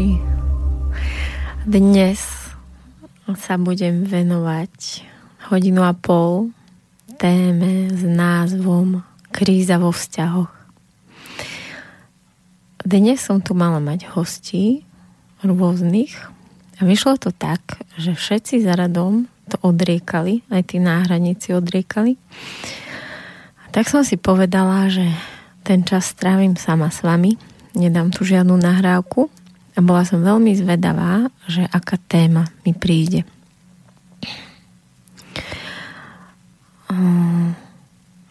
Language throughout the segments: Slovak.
poslucháči. Dnes sa budem venovať hodinu a pol téme s názvom Kríza vo vzťahoch. Dnes som tu mala mať hostí rôznych a vyšlo to tak, že všetci za radom to odriekali, aj tí náhradníci odriekali. A tak som si povedala, že ten čas strávim sama s vami nedám tu žiadnu nahrávku a bola som veľmi zvedavá, že aká téma mi príde.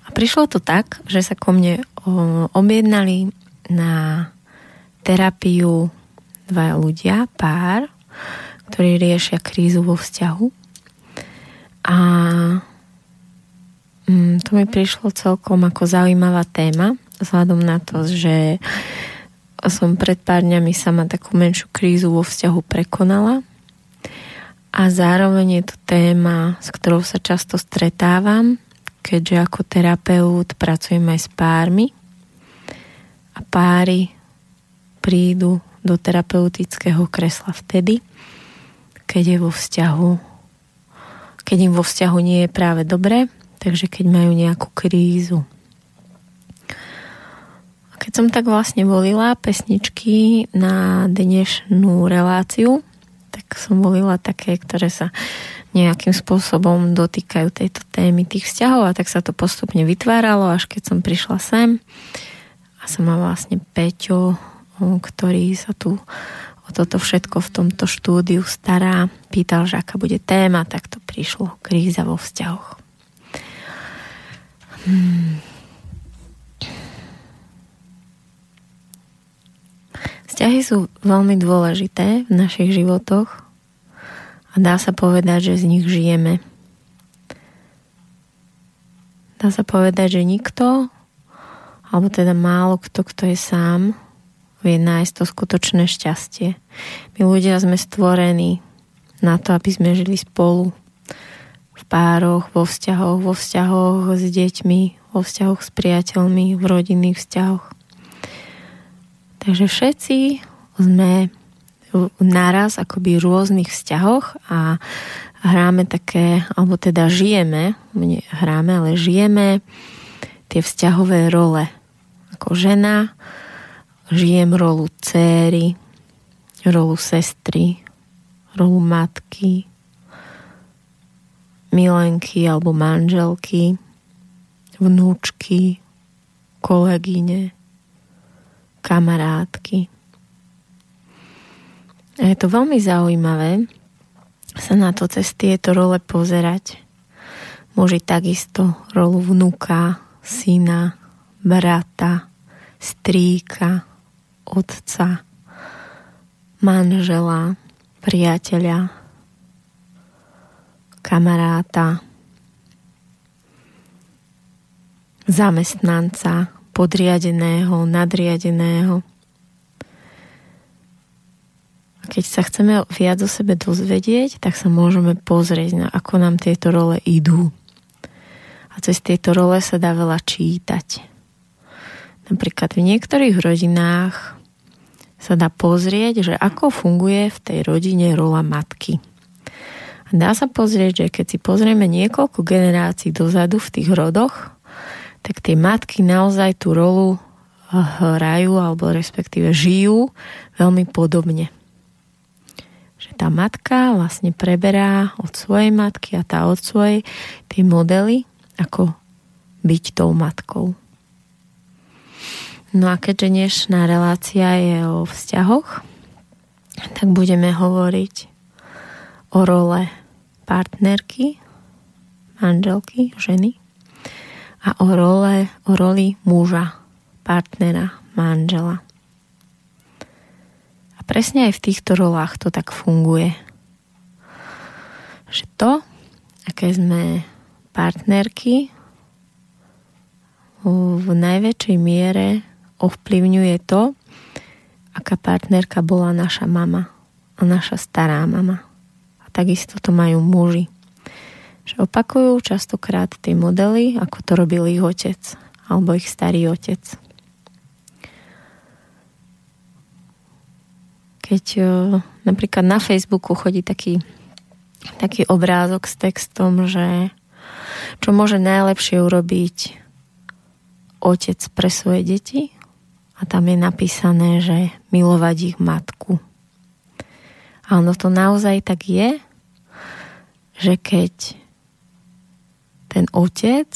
A prišlo to tak, že sa ko mne objednali na terapiu dva ľudia, pár, ktorí riešia krízu vo vzťahu. A mm, to mi prišlo celkom ako zaujímavá téma, vzhľadom na to, že som pred pár dňami sama takú menšiu krízu vo vzťahu prekonala a zároveň je to téma, s ktorou sa často stretávam, keďže ako terapeut pracujem aj s pármi a páry prídu do terapeutického kresla vtedy, keď je vo vzťahu keď im vo vzťahu nie je práve dobre, takže keď majú nejakú krízu. Keď som tak vlastne volila pesničky na dnešnú reláciu, tak som volila také, ktoré sa nejakým spôsobom dotýkajú tejto témy tých vzťahov a tak sa to postupne vytváralo, až keď som prišla sem a som mal vlastne Peťo, ktorý sa tu o toto všetko v tomto štúdiu stará, pýtal, že aká bude téma, tak to prišlo. Kríza vo vzťahoch. Hmm. Vzťahy sú veľmi dôležité v našich životoch a dá sa povedať, že z nich žijeme. Dá sa povedať, že nikto, alebo teda málo kto, kto je sám, vie nájsť to skutočné šťastie. My ľudia sme stvorení na to, aby sme žili spolu v pároch, vo vzťahoch, vo vzťahoch s deťmi, vo vzťahoch s priateľmi, v rodinných vzťahoch. Takže všetci sme naraz akoby v rôznych vzťahoch a hráme také, alebo teda žijeme, nie hráme, ale žijeme tie vzťahové role. Ako žena žijem rolu céry, rolu sestry, rolu matky, milenky alebo manželky, vnúčky, kolegyne, kamarátky. A je to veľmi zaujímavé sa na to cez tieto role pozerať. Môže takisto rolu vnúka, syna, brata, strýka, otca, manžela, priateľa, kamaráta, zamestnanca, podriadeného, nadriadeného. Keď sa chceme viac o sebe dozvedieť, tak sa môžeme pozrieť na ako nám tieto role idú. A cez tieto role sa dá veľa čítať. Napríklad v niektorých rodinách sa dá pozrieť, že ako funguje v tej rodine rola matky. A dá sa pozrieť, že keď si pozrieme niekoľko generácií dozadu v tých rodoch, tak tie matky naozaj tú rolu eh, hrajú alebo respektíve žijú veľmi podobne. Že tá matka vlastne preberá od svojej matky a tá od svojej tie modely, ako byť tou matkou. No a keďže dnešná relácia je o vzťahoch, tak budeme hovoriť o role partnerky, manželky, ženy a o, role, o roli muža, partnera, manžela. A presne aj v týchto rolách to tak funguje. Že to, aké sme partnerky, v najväčšej miere ovplyvňuje to, aká partnerka bola naša mama a naša stará mama. A takisto to majú muži že opakujú častokrát tie modely, ako to robil ich otec alebo ich starý otec. keď napríklad na Facebooku chodí taký, taký obrázok s textom, že čo môže najlepšie urobiť otec pre svoje deti a tam je napísané, že milovať ich matku. A to naozaj tak je, že keď ten otec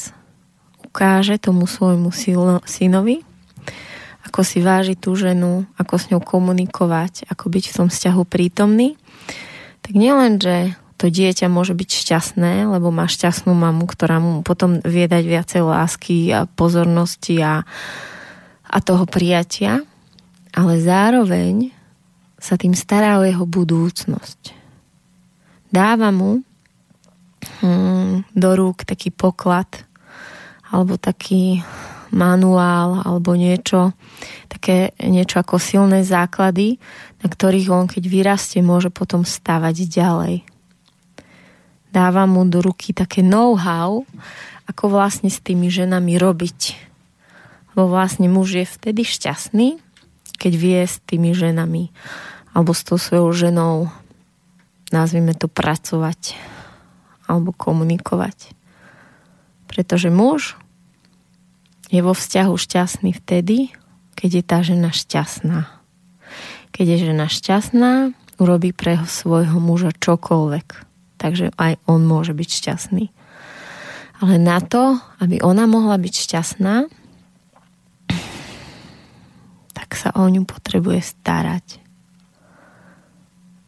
ukáže tomu svojmu synovi, ako si váži tú ženu, ako s ňou komunikovať, ako byť v tom vzťahu prítomný, tak nielen, že to dieťa môže byť šťastné, lebo má šťastnú mamu, ktorá mu potom vie dať viacej lásky a pozornosti a, a toho prijatia, ale zároveň sa tým stará o jeho budúcnosť. Dáva mu do rúk taký poklad alebo taký manuál alebo niečo, také niečo ako silné základy, na ktorých on, keď vyrastie, môže potom stavať ďalej. Dáva mu do ruky také know-how, ako vlastne s tými ženami robiť. Lebo vlastne muž je vtedy šťastný, keď vie s tými ženami alebo s tou svojou ženou nazvime to pracovať alebo komunikovať. Pretože muž je vo vzťahu šťastný vtedy, keď je tá žena šťastná. Keď je žena šťastná, urobí pre svojho muža čokoľvek. Takže aj on môže byť šťastný. Ale na to, aby ona mohla byť šťastná, tak sa o ňu potrebuje starať.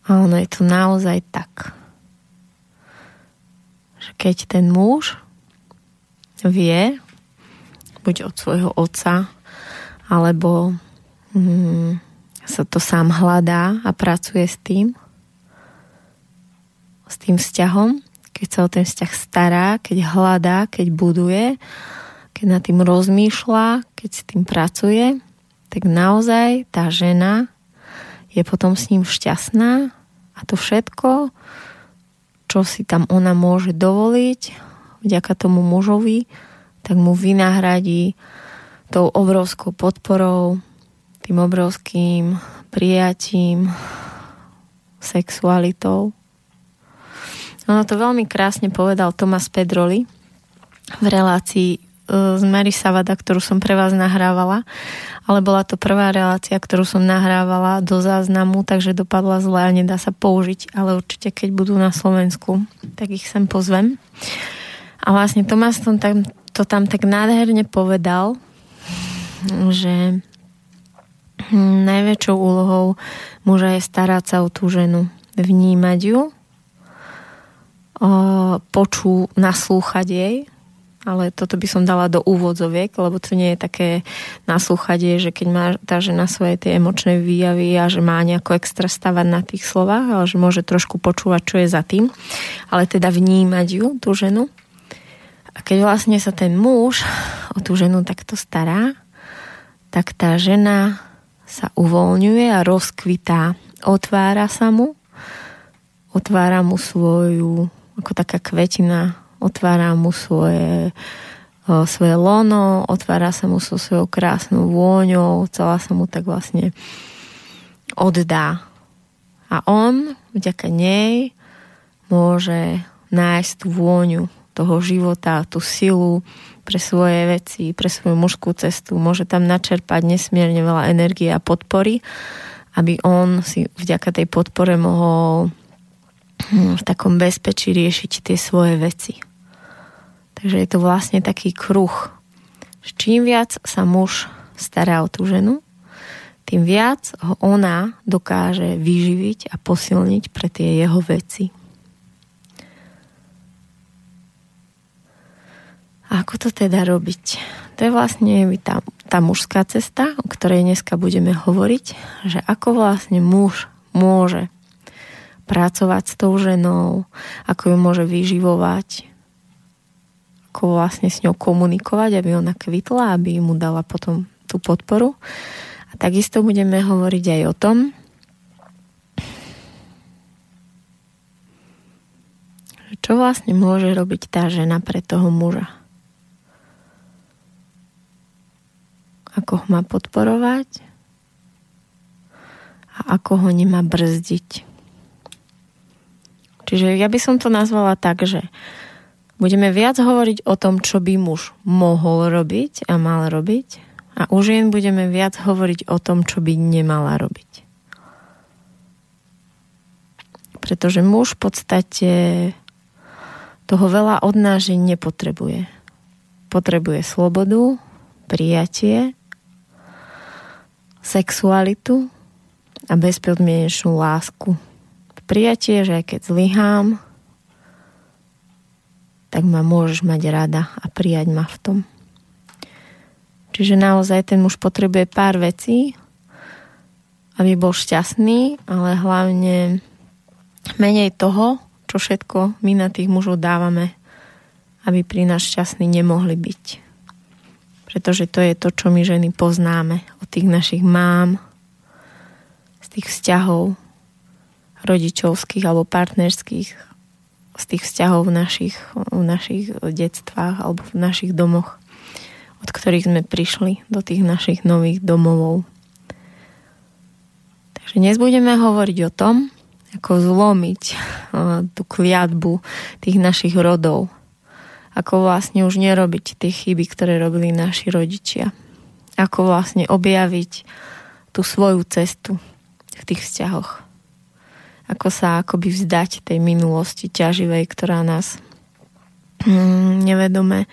A ono je to naozaj tak, keď ten muž vie, buď od svojho otca, alebo mm, sa to sám hľadá a pracuje s tým, s tým vzťahom, keď sa o ten vzťah stará, keď hľadá, keď buduje, keď nad tým rozmýšľa, keď s tým pracuje, tak naozaj tá žena je potom s ním šťastná a to všetko, čo si tam ona môže dovoliť vďaka tomu mužovi, tak mu vynahradí tou obrovskou podporou, tým obrovským prijatím, sexualitou. Ono to veľmi krásne povedal Tomas Pedroli v relácii z Mary Savada, ktorú som pre vás nahrávala, ale bola to prvá relácia, ktorú som nahrávala do záznamu, takže dopadla zle a nedá sa použiť, ale určite keď budú na Slovensku, tak ich sem pozvem. A vlastne Tomás to tam, to tam tak nádherne povedal, že najväčšou úlohou muža je starať sa o tú ženu, vnímať ju, počú, naslúchať jej, ale toto by som dala do úvodzoviek, lebo to nie je také naslúchadie, že keď má tá žena svoje tie emočné výjavy a že má nejako extra stavať na tých slovách, ale že môže trošku počúvať, čo je za tým, ale teda vnímať ju, tú ženu. A keď vlastne sa ten muž o tú ženu takto stará, tak tá žena sa uvoľňuje a rozkvitá. Otvára sa mu, otvára mu svoju, ako taká kvetina otvára mu svoje, svoje lono, otvára sa mu so svojou krásnou vôňou, celá sa mu tak vlastne oddá. A on vďaka nej môže nájsť tú vôňu toho života, tú silu pre svoje veci, pre svoju mužskú cestu. Môže tam načerpať nesmierne veľa energie a podpory, aby on si vďaka tej podpore mohol v takom bezpečí riešiť tie svoje veci. Takže je to vlastne taký kruh. Čím viac sa muž stará o tú ženu, tým viac ho ona dokáže vyživiť a posilniť pre tie jeho veci. A ako to teda robiť? To je vlastne tá, tá mužská cesta, o ktorej dneska budeme hovoriť, že ako vlastne muž môže pracovať s tou ženou, ako ju môže vyživovať, ako vlastne s ňou komunikovať, aby ona kvitla, aby mu dala potom tú podporu. A takisto budeme hovoriť aj o tom, čo vlastne môže robiť tá žena pre toho muža. Ako ho má podporovať, a ako ho nemá brzdiť. Čiže ja by som to nazvala tak, že budeme viac hovoriť o tom, čo by muž mohol robiť a mal robiť a u žien budeme viac hovoriť o tom, čo by nemala robiť. Pretože muž v podstate toho veľa od nás nepotrebuje. Potrebuje slobodu, prijatie, sexualitu a bezpodmienečnú lásku. Prijatie, že aj keď zlyhám, tak ma môžeš mať rada a prijať ma v tom. Čiže naozaj ten muž potrebuje pár vecí, aby bol šťastný, ale hlavne menej toho, čo všetko my na tých mužov dávame, aby pri nás šťastní nemohli byť. Pretože to je to, čo my ženy poznáme od tých našich mám, z tých vzťahov rodičovských alebo partnerských, z tých vzťahov v našich, v našich detstvách alebo v našich domoch, od ktorých sme prišli do tých našich nových domovov. Takže dnes budeme hovoriť o tom, ako zlomiť tú kliatbu tých našich rodov. Ako vlastne už nerobiť tie chyby, ktoré robili naši rodičia. Ako vlastne objaviť tú svoju cestu v tých vzťahoch. Ako sa akoby vzdať tej minulosti ťaživej, ktorá nás mm, nevedome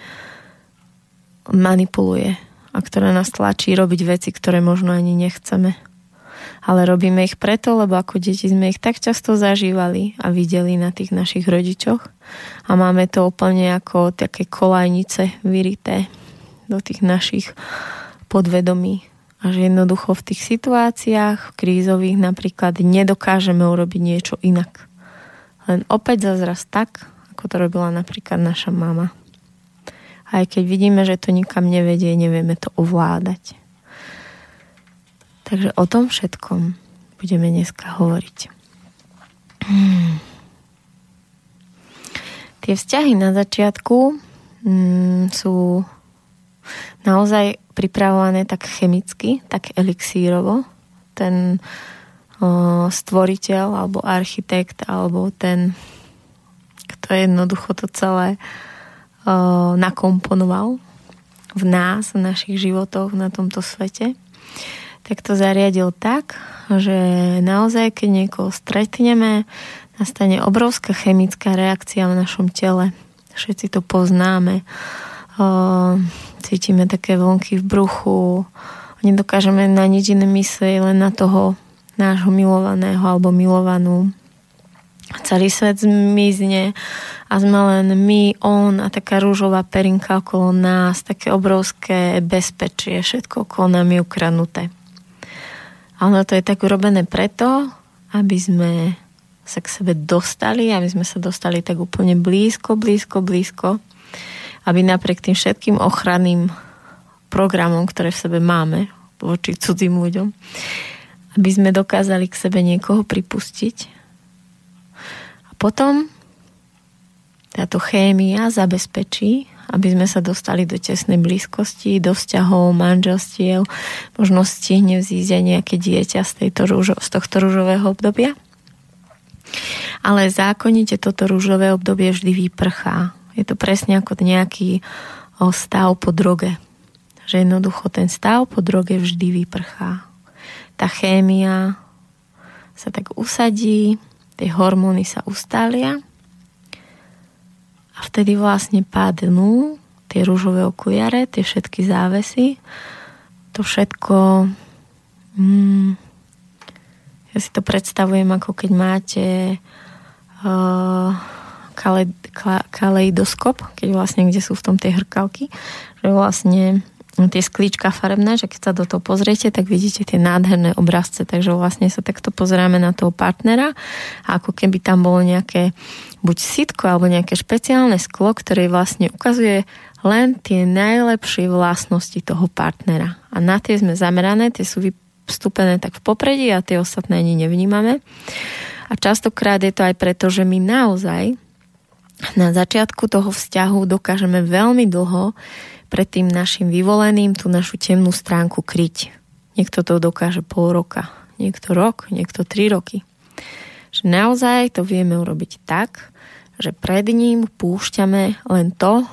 manipuluje a ktorá nás tlačí robiť veci, ktoré možno ani nechceme. Ale robíme ich preto, lebo ako deti sme ich tak často zažívali a videli na tých našich rodičoch. A máme to úplne ako také kolajnice vyrité do tých našich podvedomí a že jednoducho v tých situáciách krízových napríklad nedokážeme urobiť niečo inak. Len opäť zazraz tak, ako to robila napríklad naša mama. Aj keď vidíme, že to nikam nevedie, nevieme to ovládať. Takže o tom všetkom budeme dneska hovoriť. Hmm. Tie vzťahy na začiatku mm, sú naozaj pripravované tak chemicky, tak elixírovo. Ten o, stvoriteľ alebo architekt alebo ten, kto jednoducho to celé o, nakomponoval v nás, v našich životoch na tomto svete tak to zariadil tak, že naozaj, keď niekoho stretneme, nastane obrovská chemická reakcia v našom tele. Všetci to poznáme. Cítime také vlnky v bruchu. Nedokážeme na nič iné myslieť, len na toho nášho milovaného alebo milovanú. Celý svet zmizne a sme len my, on a taká rúžová perinka okolo nás, také obrovské bezpečie, všetko okolo nám je ukradnuté. A ono to je tak urobené preto, aby sme sa k sebe dostali, aby sme sa dostali tak úplne blízko, blízko, blízko, aby napriek tým všetkým ochranným programom, ktoré v sebe máme voči cudzím ľuďom, aby sme dokázali k sebe niekoho pripustiť. A potom táto chémia zabezpečí, aby sme sa dostali do tesnej blízkosti, do vzťahov, manželstiev, možno stihne vzísť aj nejaké dieťa z, tejto z tohto rúžového obdobia. Ale zákonite toto rúžové obdobie vždy vyprchá. Je to presne ako nejaký stav po droge. Že jednoducho ten stav po droge vždy vyprchá. Tá chémia sa tak usadí, tie hormóny sa ustália a vtedy vlastne padnú tie rúžové okuliare, tie všetky závesy, to všetko mm, ja si to predstavujem ako keď máte uh, kale, kaleidoskop, keď vlastne kde sú v tom tie hrkalky, že vlastne tie sklíčka farebné, že keď sa do toho pozriete, tak vidíte tie nádherné obrazce, takže vlastne sa takto pozeráme na toho partnera a ako keby tam bolo nejaké buď sitko alebo nejaké špeciálne sklo, ktoré vlastne ukazuje len tie najlepšie vlastnosti toho partnera. A na tie sme zamerané, tie sú vstúpené tak v popredí a tie ostatné ani nevnímame. A častokrát je to aj preto, že my naozaj na začiatku toho vzťahu dokážeme veľmi dlho pred tým našim vyvoleným tú našu temnú stránku kryť. Niekto to dokáže pol roka, niekto rok, niekto tri roky. Že naozaj to vieme urobiť tak, že pred ním púšťame len to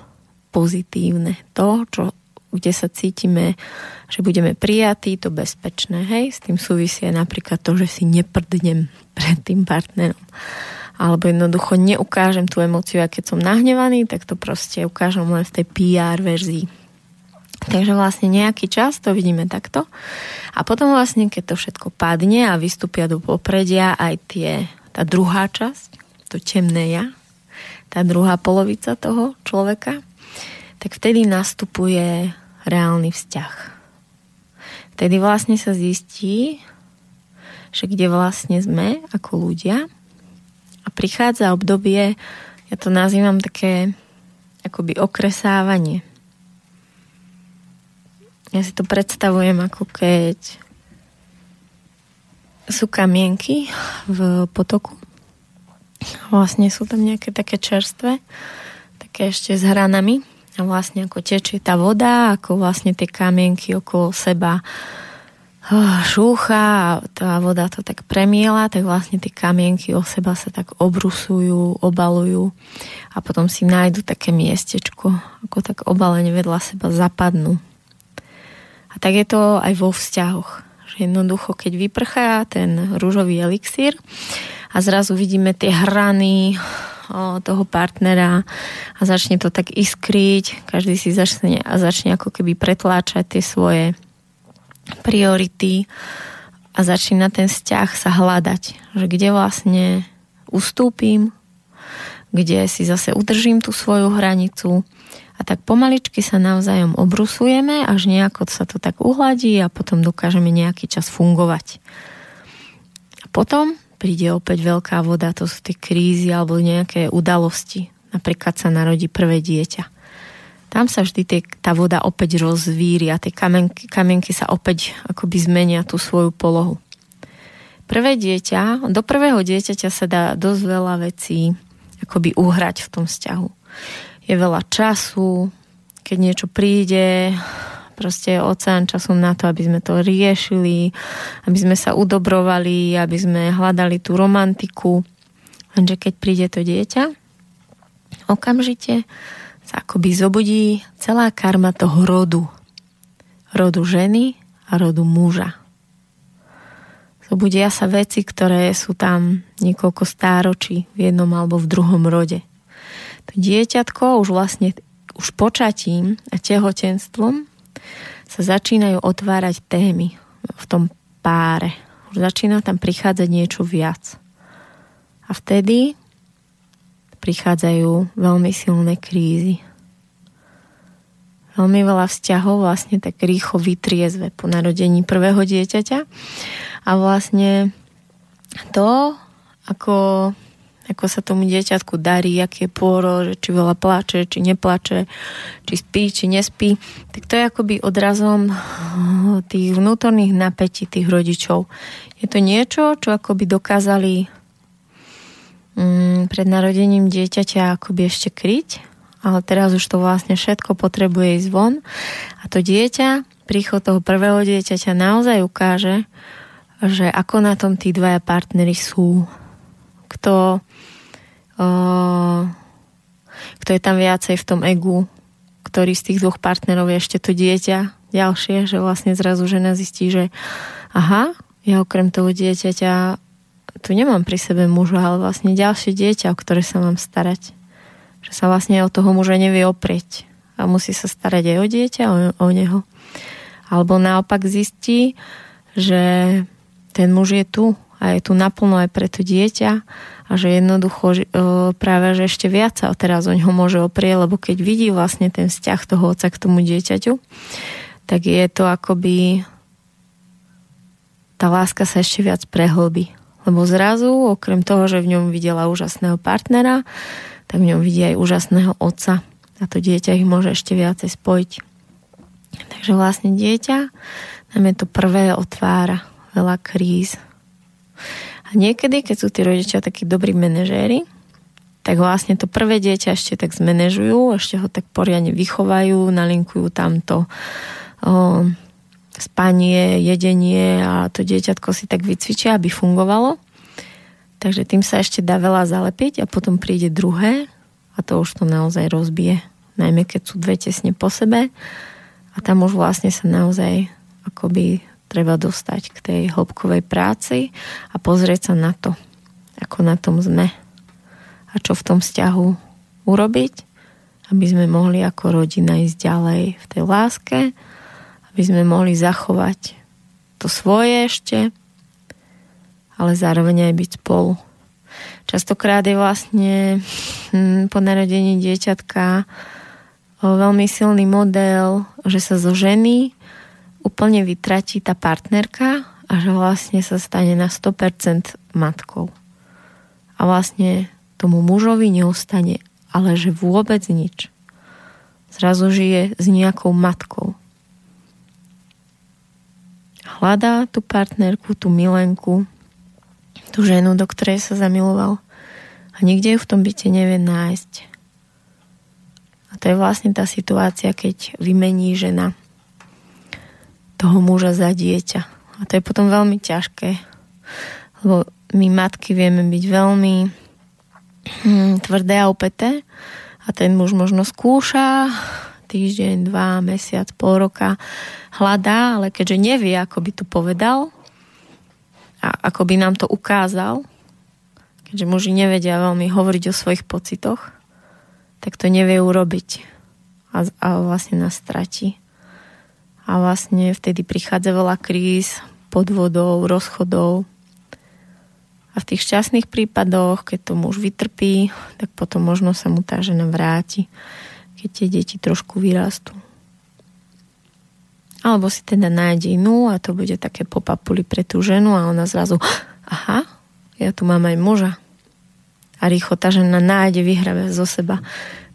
pozitívne, to, čo, kde sa cítime, že budeme prijatí, to bezpečné. Hej? S tým súvisie napríklad to, že si neprdnem pred tým partnerom alebo jednoducho neukážem tú emóciu a keď som nahnevaný, tak to proste ukážem len v tej PR verzii. Takže vlastne nejaký čas to vidíme takto. A potom vlastne, keď to všetko padne a vystúpia do popredia aj tie, tá druhá časť, to temné ja, tá druhá polovica toho človeka, tak vtedy nastupuje reálny vzťah. Vtedy vlastne sa zistí, že kde vlastne sme ako ľudia a prichádza obdobie, ja to nazývam také akoby okresávanie. Ja si to predstavujem ako keď sú kamienky v potoku. Vlastne sú tam nejaké také čerstvé, také ešte s hranami. A vlastne ako tečie tá voda, ako vlastne tie kamienky okolo seba šúcha a tá voda to tak premiela, tak vlastne tie kamienky o seba sa tak obrusujú, obalujú a potom si nájdu také miestečko, ako tak obalenie vedľa seba zapadnú. A tak je to aj vo vzťahoch. Že jednoducho, keď vyprchá ten rúžový elixír a zrazu vidíme tie hrany toho partnera a začne to tak iskriť, každý si začne a začne ako keby pretláčať tie svoje priority a začína ten vzťah sa hľadať, že kde vlastne ustúpim, kde si zase udržím tú svoju hranicu a tak pomaličky sa navzájom obrusujeme, až nejako sa to tak uhladí a potom dokážeme nejaký čas fungovať. A potom príde opäť veľká voda, to sú tie krízy alebo nejaké udalosti. Napríklad sa narodí prvé dieťa tam sa vždy tie, tá voda opäť rozvíri a tie kamenky, kamienky sa opäť akoby zmenia tú svoju polohu. Prvé dieťa, do prvého dieťaťa sa dá dosť veľa vecí akoby uhrať v tom vzťahu. Je veľa času, keď niečo príde, proste oceán času na to, aby sme to riešili, aby sme sa udobrovali, aby sme hľadali tú romantiku. Lenže keď príde to dieťa, okamžite sa akoby zobudí celá karma toho rodu. Rodu ženy a rodu muža. Zobudia sa veci, ktoré sú tam niekoľko stáročí v jednom alebo v druhom rode. To dieťatko už vlastne už počatím a tehotenstvom sa začínajú otvárať témy v tom páre. Už začína tam prichádzať niečo viac. A vtedy prichádzajú veľmi silné krízy. Veľmi veľa vzťahov vlastne tak rýchlo vytriezve po narodení prvého dieťaťa a vlastne to, ako, ako sa tomu dieťatku darí, aký je pôro, či veľa plače, či neplače, či spí, či nespí, tak to je akoby odrazom tých vnútorných napätí tých rodičov. Je to niečo, čo akoby dokázali mm, pred narodením dieťaťa akoby ešte kryť, ale teraz už to vlastne všetko potrebuje ísť von a to dieťa, príchod toho prvého dieťaťa naozaj ukáže, že ako na tom tí dvaja partnery sú. Kto, o, kto je tam viacej v tom egu, ktorý z tých dvoch partnerov je ešte to dieťa ďalšie, že vlastne zrazu žena zistí, že aha, ja okrem toho dieťaťa tu nemám pri sebe muža, ale vlastne ďalšie dieťa, o ktoré sa mám starať. Že sa vlastne o toho muža nevie oprieť a musí sa starať aj o dieťa, o, o neho. Alebo naopak zistí, že ten muž je tu a je tu naplno aj pre to dieťa a že jednoducho e, práve, že ešte viac sa teraz o ňoho môže oprieť, lebo keď vidí vlastne ten vzťah toho otca k tomu dieťaťu, tak je to akoby tá láska sa ešte viac prehlbí. Lebo zrazu, okrem toho, že v ňom videla úžasného partnera, tak v ňom vidí aj úžasného otca. A to dieťa ich môže ešte viacej spojiť. Takže vlastne dieťa nám je to prvé otvára veľa kríz. A niekedy, keď sú tí rodičia takí dobrí manažéri, tak vlastne to prvé dieťa ešte tak zmanéžujú, ešte ho tak poriadne vychovajú, nalinkujú tamto o, spanie, jedenie a to dieťatko si tak vycvičia, aby fungovalo. Takže tým sa ešte dá veľa zalepiť a potom príde druhé a to už to naozaj rozbije. Najmä keď sú dve tesne po sebe a tam už vlastne sa naozaj akoby treba dostať k tej hĺbkovej práci a pozrieť sa na to, ako na tom sme a čo v tom vzťahu urobiť, aby sme mohli ako rodina ísť ďalej v tej láske, aby sme mohli zachovať to svoje ešte, ale zároveň aj byť spolu. Častokrát je vlastne hm, po narodení dieťatka veľmi silný model, že sa zo ženy úplne vytratí tá partnerka a že vlastne sa stane na 100% matkou. A vlastne tomu mužovi neostane, ale že vôbec nič. Zrazu žije s nejakou matkou hľadá tú partnerku, tú milenku, tú ženu, do ktorej sa zamiloval a nikde ju v tom byte nevie nájsť. A to je vlastne tá situácia, keď vymení žena toho muža za dieťa. A to je potom veľmi ťažké, lebo my matky vieme byť veľmi hm, tvrdé a opäté a ten muž možno skúša týždeň, dva, mesiac, pol roka hľadá, ale keďže nevie, ako by to povedal a ako by nám to ukázal, keďže muži nevedia veľmi hovoriť o svojich pocitoch, tak to nevie urobiť a, a vlastne nás stratí. A vlastne vtedy prichádza veľa kríz, podvodov, rozchodov. A v tých šťastných prípadoch, keď to muž vytrpí, tak potom možno sa mu tá žena vráti keď tie deti trošku vyrastú. Alebo si teda nájde inú a to bude také popapuli pre tú ženu a ona zrazu, aha, ja tu mám aj muža. A rýchlo tá žena nájde, vyhrabe zo seba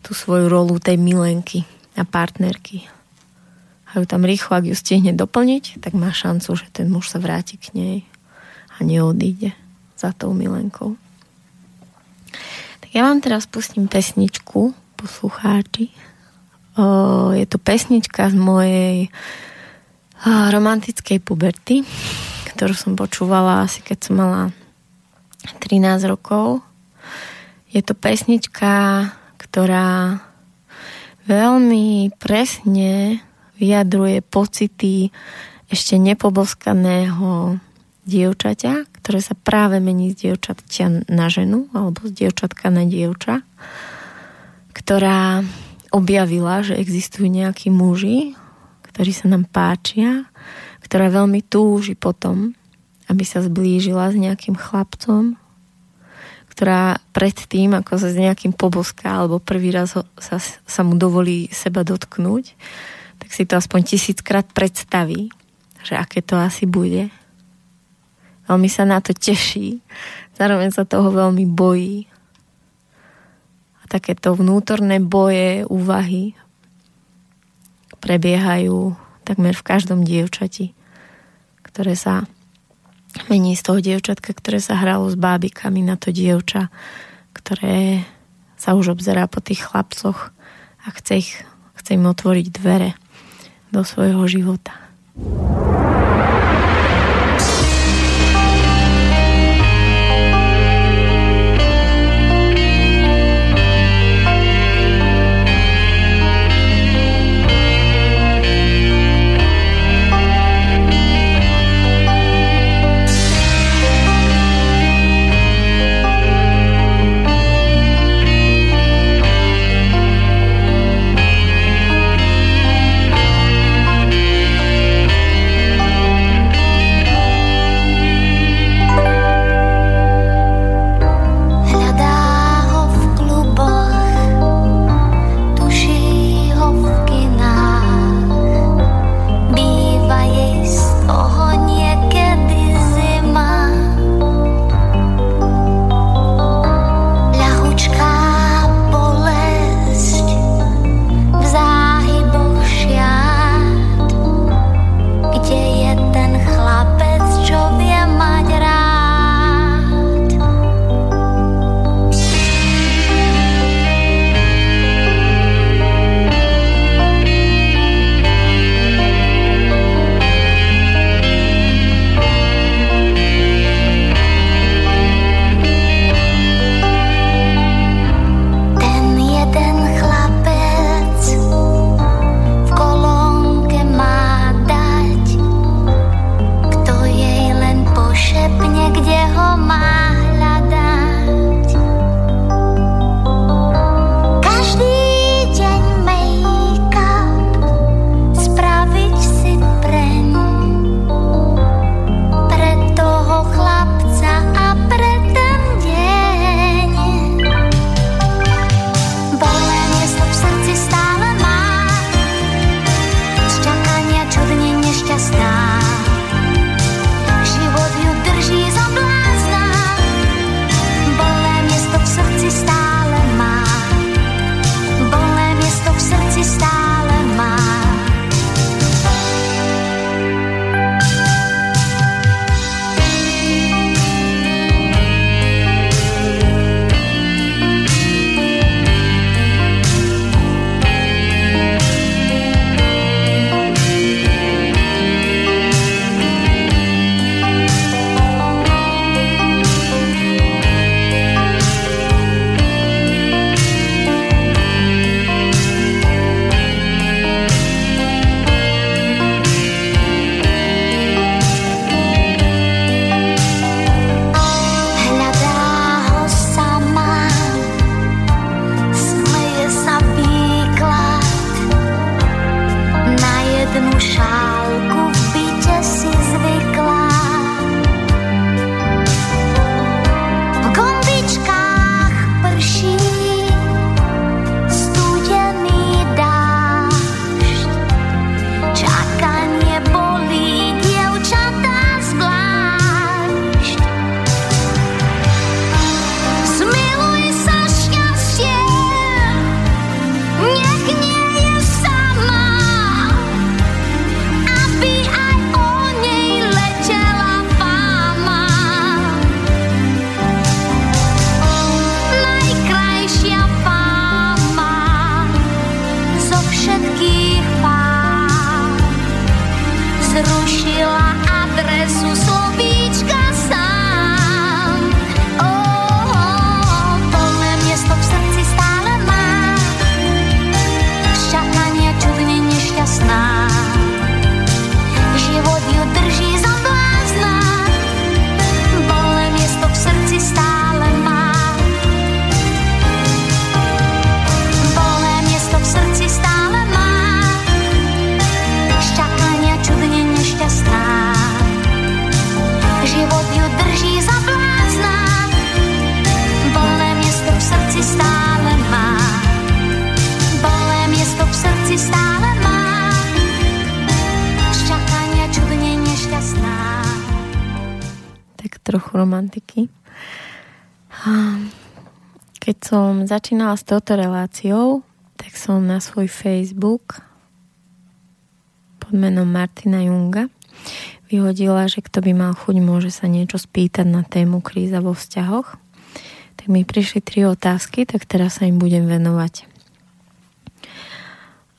tú svoju rolu tej milenky a partnerky. A ju tam rýchlo, ak ju stihne doplniť, tak má šancu, že ten muž sa vráti k nej a neodíde za tou milenkou. Tak ja vám teraz pustím pesničku, poslucháči. O, je to pesnička z mojej o, romantickej puberty, ktorú som počúvala asi keď som mala 13 rokov. Je to pesnička, ktorá veľmi presne vyjadruje pocity ešte nepoboskaného dievčaťa, ktoré sa práve mení z dievčatia na ženu alebo z dievčatka na dievča ktorá objavila, že existujú nejakí muži, ktorí sa nám páčia, ktorá veľmi túži potom, aby sa zblížila s nejakým chlapcom, ktorá predtým, ako sa s nejakým poboská alebo prvý raz ho, sa, sa mu dovolí seba dotknúť, tak si to aspoň tisíckrát predstaví, že aké to asi bude. Veľmi sa na to teší, zároveň sa toho veľmi bojí, takéto vnútorné boje, úvahy prebiehajú takmer v každom dievčati, ktoré sa mení z toho dievčatka, ktoré sa hralo s bábikami na to dievča, ktoré sa už obzerá po tých chlapcoch a chce, ich, chce im otvoriť dvere do svojho života. Romantiky. Keď som začínala s touto reláciou, tak som na svoj Facebook pod menom Martina Junga vyhodila, že kto by mal chuť, môže sa niečo spýtať na tému kríza vo vzťahoch. Tak mi prišli tri otázky, tak teraz sa im budem venovať.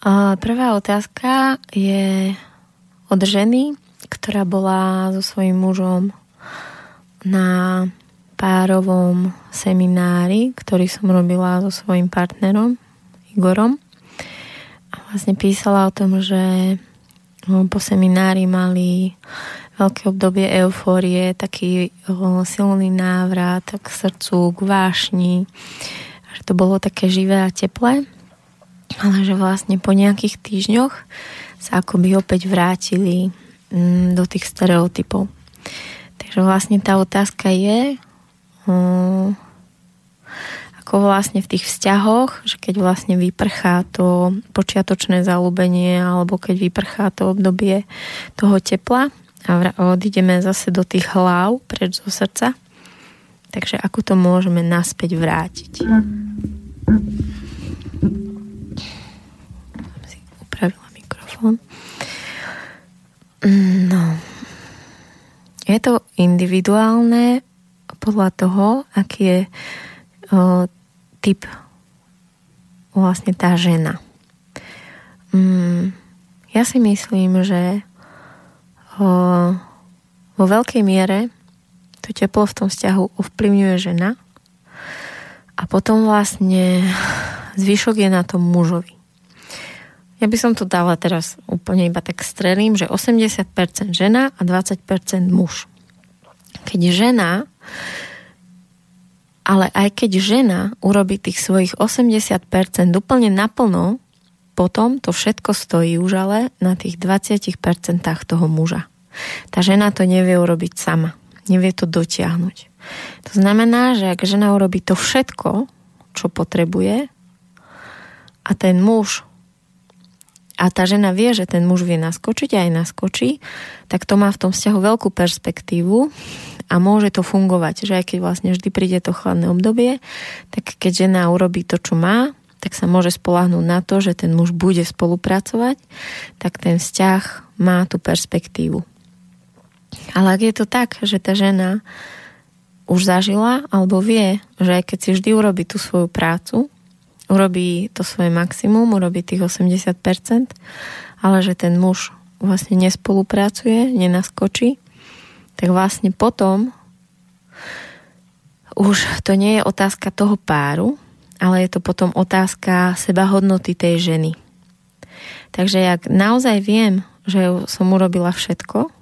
A prvá otázka je od ženy, ktorá bola so svojím mužom na párovom seminári, ktorý som robila so svojím partnerom Igorom. A vlastne písala o tom, že no, po seminári mali veľké obdobie eufórie, taký silný návrat k srdcu, k vášni, že to bolo také živé a teplé, ale že vlastne po nejakých týždňoch sa akoby opäť vrátili mm, do tých stereotypov. Takže vlastne tá otázka je, um, ako vlastne v tých vzťahoch, že keď vlastne vyprchá to počiatočné zalúbenie alebo keď vyprchá to obdobie toho tepla a odídeme zase do tých hlav preč zo srdca, takže ako to môžeme naspäť vrátiť. Si upravila mikrofón. No. Je to individuálne podľa toho, aký je o, typ vlastne tá žena. Mm, ja si myslím, že o, vo veľkej miere to teplo v tom vzťahu ovplyvňuje žena a potom vlastne zvyšok je na tom mužovi. Ja by som to dala teraz úplne iba tak strelím, že 80% žena a 20% muž. Keď žena, ale aj keď žena urobí tých svojich 80% úplne naplno, potom to všetko stojí už ale na tých 20% toho muža. Tá žena to nevie urobiť sama. Nevie to dotiahnuť. To znamená, že ak žena urobí to všetko, čo potrebuje, a ten muž a tá žena vie, že ten muž vie naskočiť a aj naskočí, tak to má v tom vzťahu veľkú perspektívu a môže to fungovať, že aj keď vlastne vždy príde to chladné obdobie, tak keď žena urobí to, čo má, tak sa môže spolahnúť na to, že ten muž bude spolupracovať, tak ten vzťah má tú perspektívu. Ale ak je to tak, že tá žena už zažila alebo vie, že aj keď si vždy urobí tú svoju prácu, urobí to svoje maximum, urobí tých 80%, ale že ten muž vlastne nespolupracuje, nenaskočí, tak vlastne potom už to nie je otázka toho páru, ale je to potom otázka seba hodnoty tej ženy. Takže jak naozaj viem, že som urobila všetko,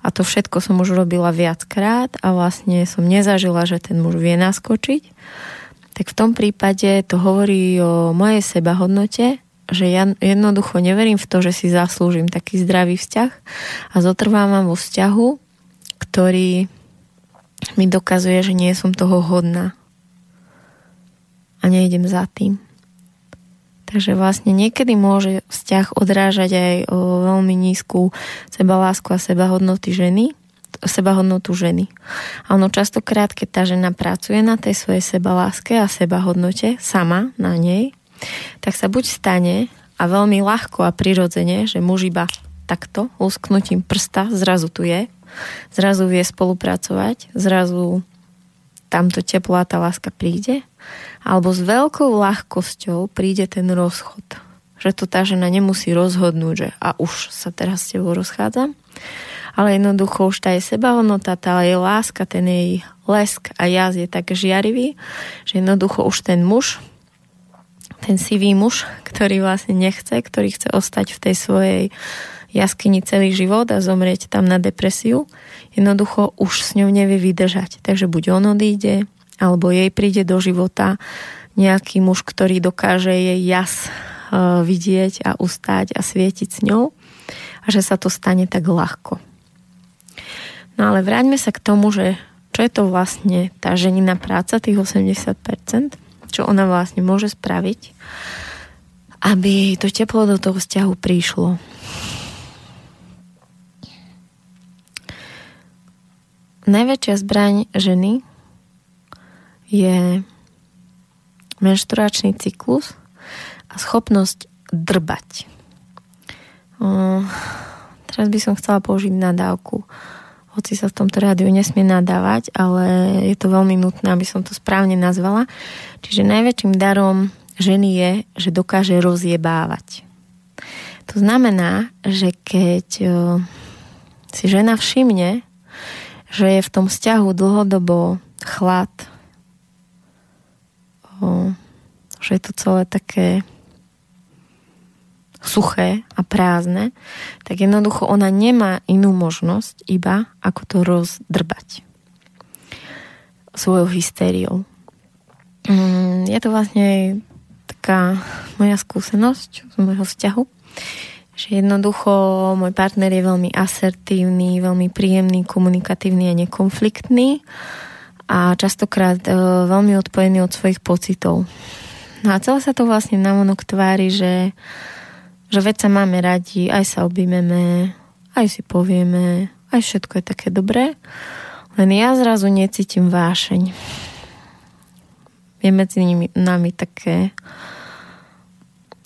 a to všetko som už urobila viackrát a vlastne som nezažila, že ten muž vie naskočiť, tak v tom prípade to hovorí o mojej sebahodnote, že ja jednoducho neverím v to, že si zaslúžim taký zdravý vzťah a zotrvávam vo vzťahu, ktorý mi dokazuje, že nie som toho hodná a nejdem za tým. Takže vlastne niekedy môže vzťah odrážať aj o veľmi nízku sebalásku a sebahodnoty ženy, sebahodnotu ženy. A ono častokrát, keď tá žena pracuje na tej svojej sebaláske a sebahodnote sama na nej, tak sa buď stane a veľmi ľahko a prirodzene, že muž iba takto, lusknutím prsta, zrazu tu je, zrazu vie spolupracovať, zrazu tamto teplo a tá láska príde alebo s veľkou ľahkosťou príde ten rozchod. Že to tá žena nemusí rozhodnúť, že a už sa teraz s tebou rozchádzam, ale jednoducho už tá jej sebahodnota, tá jej láska, ten jej lesk a jaz je tak žiarivý, že jednoducho už ten muž, ten sivý muž, ktorý vlastne nechce, ktorý chce ostať v tej svojej jaskyni celý život a zomrieť tam na depresiu, jednoducho už s ňou nevie vydržať. Takže buď on odíde, alebo jej príde do života nejaký muž, ktorý dokáže jej jas e, vidieť a ustať a svietiť s ňou a že sa to stane tak ľahko. No ale vráťme sa k tomu, že čo je to vlastne tá ženina práca, tých 80%, čo ona vlastne môže spraviť, aby to teplo do toho vzťahu prišlo. Najväčšia zbraň ženy je menštruačný cyklus a schopnosť drbať. O, teraz by som chcela použiť nadávku. Hoci sa v tomto rádiu nesmie nadávať, ale je to veľmi nutné, aby som to správne nazvala. Čiže najväčším darom ženy je, že dokáže rozjebávať. To znamená, že keď si žena všimne, že je v tom vzťahu dlhodobo chlad, že je to celé také suché a prázdne, tak jednoducho ona nemá inú možnosť iba ako to rozdrbať svojou hystériou. Mm, je to vlastne taká moja skúsenosť z môjho vzťahu, že jednoducho môj partner je veľmi asertívny, veľmi príjemný, komunikatívny a nekonfliktný a častokrát e, veľmi odpojený od svojich pocitov. No a celé sa to vlastne navonok tvári, že, že veď sa máme radi, aj sa objímeme, aj si povieme, aj všetko je také dobré, len ja zrazu necítim vášeň. Je medzi nimi, nami také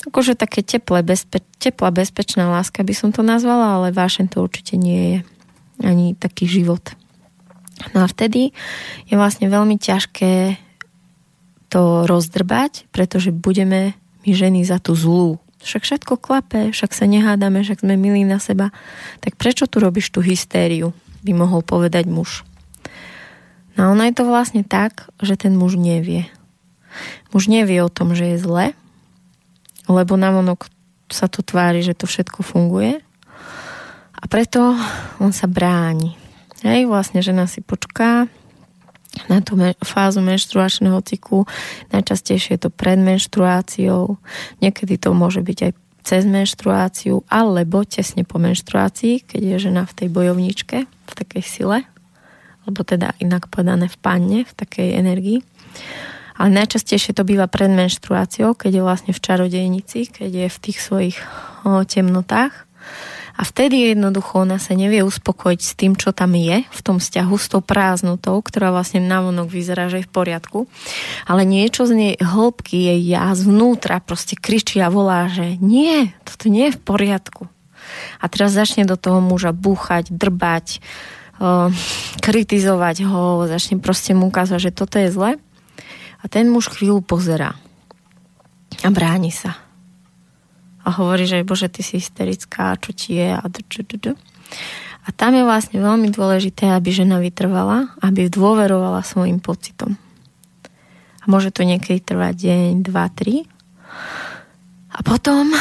akože také teplé, bezpe, teplá, bezpečná láska by som to nazvala, ale vášeň to určite nie je. Ani taký život. No a vtedy je vlastne veľmi ťažké to rozdrbať, pretože budeme my ženy za tú zlú. Však všetko klape, však sa nehádame, však sme milí na seba. Tak prečo tu robíš tú hystériu, by mohol povedať muž. No ono je to vlastne tak, že ten muž nevie. Muž nevie o tom, že je zle, lebo navonok sa to tvári, že to všetko funguje. A preto on sa bráni. Hej, vlastne žena si počká na tú fázu menštruačného cyklu. Najčastejšie je to pred menštruáciou. Niekedy to môže byť aj cez menštruáciu alebo tesne po menštruácii, keď je žena v tej bojovničke, v takej sile, alebo teda inak povedané v panne, v takej energii. Ale najčastejšie to býva pred menštruáciou, keď je vlastne v čarodejnici, keď je v tých svojich o, temnotách. A vtedy jednoducho ona sa nevie uspokojiť s tým, čo tam je v tom vzťahu, s tou prázdnotou, ktorá vlastne navonok vyzerá, že je v poriadku. Ale niečo z nej hĺbky jej ja zvnútra proste kričí a volá, že nie, toto nie je v poriadku. A teraz začne do toho muža búchať, drbať, kritizovať ho, začne proste mu ukázať, že toto je zle. A ten muž chvíľu pozerá a bráni sa a hovorí, že bože, ty si hysterická, čo ti je a a tam je vlastne veľmi dôležité, aby žena vytrvala, aby dôverovala svojim pocitom. A môže to niekedy trvať deň, dva, tri. A potom,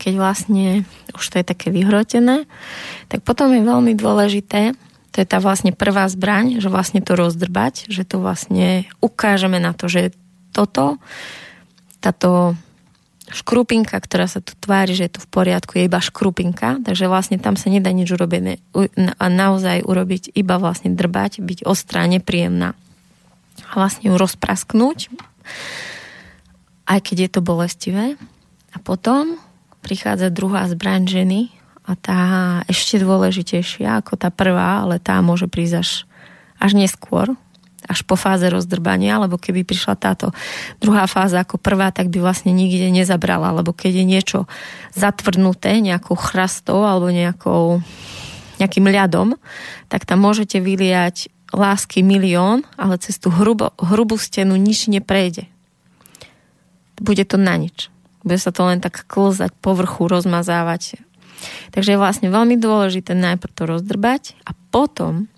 keď vlastne už to je také vyhrotené, tak potom je veľmi dôležité, to je tá vlastne prvá zbraň, že vlastne to rozdrbať, že to vlastne ukážeme na to, že toto, táto škrupinka, ktorá sa tu tvári, že je tu v poriadku, je iba škrupinka, takže vlastne tam sa nedá nič urobiť. A naozaj urobiť, iba vlastne drbať, byť ostrá, nepríjemná. A vlastne ju rozprasknúť, aj keď je to bolestivé. A potom prichádza druhá zbraň ženy a tá ešte dôležitejšia ako tá prvá, ale tá môže prísť až, až neskôr, až po fáze rozdrbania, lebo keby prišla táto druhá fáza ako prvá, tak by vlastne nikde nezabrala, lebo keď je niečo zatvrdnuté nejakou chrastou alebo nejakou, nejakým ľadom, tak tam môžete vyliať lásky milión, ale cez tú hrubo, hrubú stenu nič neprejde. Bude to na nič. Bude sa to len tak klzať povrchu, rozmazávať. Takže je vlastne veľmi dôležité najprv to rozdrbať a potom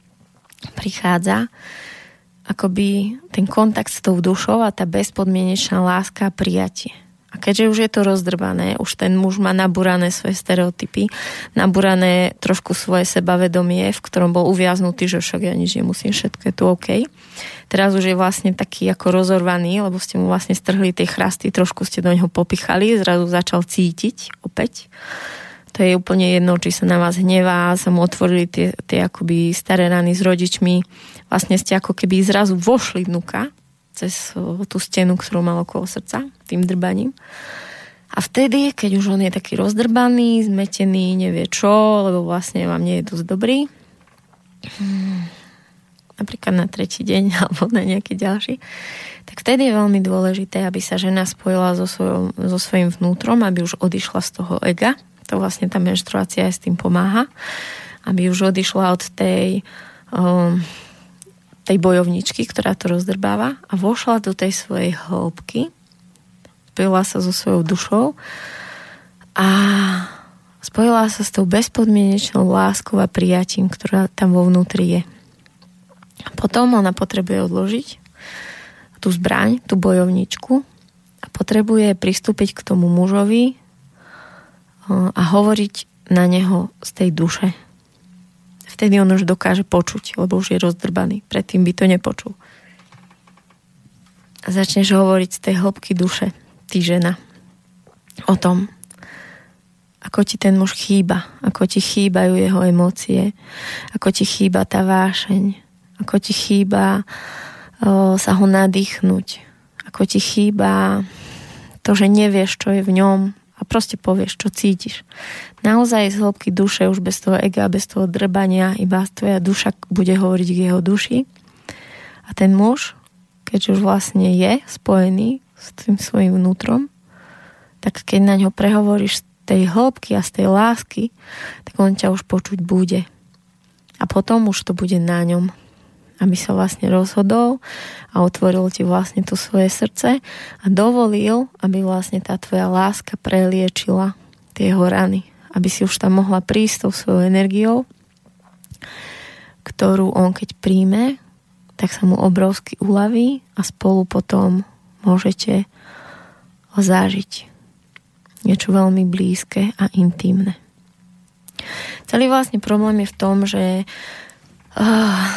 prichádza akoby ten kontakt s tou dušou a tá bezpodmienečná láska a prijatie. A keďže už je to rozdrbané, už ten muž má nabúrané svoje stereotypy, nabúrané trošku svoje sebavedomie, v ktorom bol uviaznutý, že však ja nič nemusím, všetko je tu OK. Teraz už je vlastne taký ako rozorvaný, lebo ste mu vlastne strhli tie chrasty, trošku ste do neho popichali, zrazu začal cítiť opäť. To je úplne jedno, či sa na vás hnevá, sa mu otvorili tie, tie akoby staré rany s rodičmi, vlastne ste ako keby zrazu vošli vnuka cez tú stenu, ktorú mal okolo srdca, tým drbaním. A vtedy, keď už on je taký rozdrbaný, zmetený, nevie čo, lebo vlastne vám nie je dosť dobrý, hmm, napríklad na tretí deň alebo na nejaký ďalší, tak vtedy je veľmi dôležité, aby sa žena spojila so, svojom, so svojím vnútrom, aby už odišla z toho ega. To vlastne tá menštruácia aj s tým pomáha. Aby už odišla od tej um, tej bojovničky, ktorá to rozdrbáva a vošla do tej svojej hĺbky, spojila sa so svojou dušou a spojila sa s tou bezpodmienečnou láskou a prijatím, ktorá tam vo vnútri je. Potom ona potrebuje odložiť tú zbraň, tú bojovničku a potrebuje pristúpiť k tomu mužovi a hovoriť na neho z tej duše, vtedy on už dokáže počuť, lebo už je rozdrbaný. Predtým by to nepočul. A začneš hovoriť z tej hĺbky duše, ty žena, o tom, ako ti ten muž chýba, ako ti chýbajú jeho emócie, ako ti chýba tá vášeň, ako ti chýba o, sa ho nadýchnuť, ako ti chýba to, že nevieš, čo je v ňom, a proste povieš, čo cítiš. Naozaj z hĺbky duše, už bez toho ega, bez toho drbania, iba tvoja duša bude hovoriť k jeho duši. A ten muž, keďže už vlastne je spojený s tým svojim vnútrom, tak keď na ňo prehovoríš z tej hĺbky a z tej lásky, tak on ťa už počuť bude. A potom už to bude na ňom aby sa vlastne rozhodol a otvoril ti vlastne to svoje srdce a dovolil, aby vlastne tá tvoja láska preliečila tie jeho rany. Aby si už tam mohla prísť tou svojou energiou, ktorú on keď príjme, tak sa mu obrovsky uľaví a spolu potom môžete zažiť niečo veľmi blízke a intimné. Celý vlastne problém je v tom, že uh,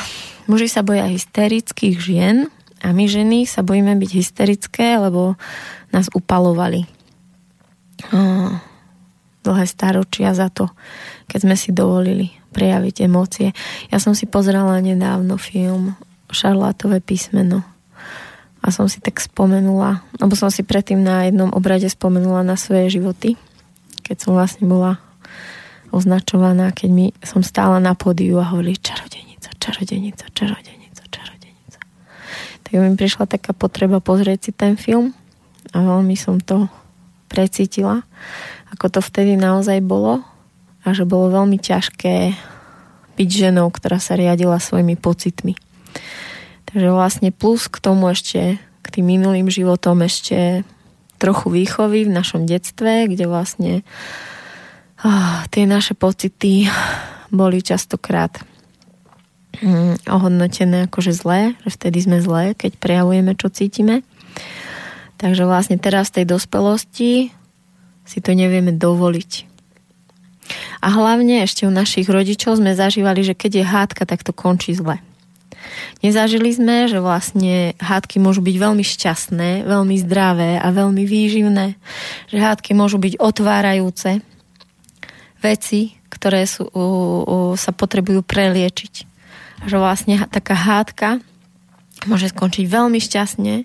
Muži sa boja hysterických žien a my ženy sa bojíme byť hysterické, lebo nás upalovali. Oh, dlhé staročia za to, keď sme si dovolili prejaviť emócie. Ja som si pozrela nedávno film Šarlátové písmeno a som si tak spomenula, lebo som si predtým na jednom obrade spomenula na svoje životy, keď som vlastne bola označovaná, keď mi som stála na pódiu a hovorili čarodejní čarodenica, čarodenica, čarodenica. Tak mi prišla taká potreba pozrieť si ten film a veľmi som to precítila, ako to vtedy naozaj bolo a že bolo veľmi ťažké byť ženou, ktorá sa riadila svojimi pocitmi. Takže vlastne plus k tomu ešte k tým minulým životom ešte trochu výchovy v našom detstve, kde vlastne oh, tie naše pocity boli častokrát mm, ohodnotené ako že zlé, že vtedy sme zlé, keď prejavujeme, čo cítime. Takže vlastne teraz v tej dospelosti si to nevieme dovoliť. A hlavne ešte u našich rodičov sme zažívali, že keď je hádka, tak to končí zle. Nezažili sme, že vlastne hádky môžu byť veľmi šťastné, veľmi zdravé a veľmi výživné, že hádky môžu byť otvárajúce veci, ktoré sú, u, u, sa potrebujú preliečiť. Že vlastne taká hádka môže skončiť veľmi šťastne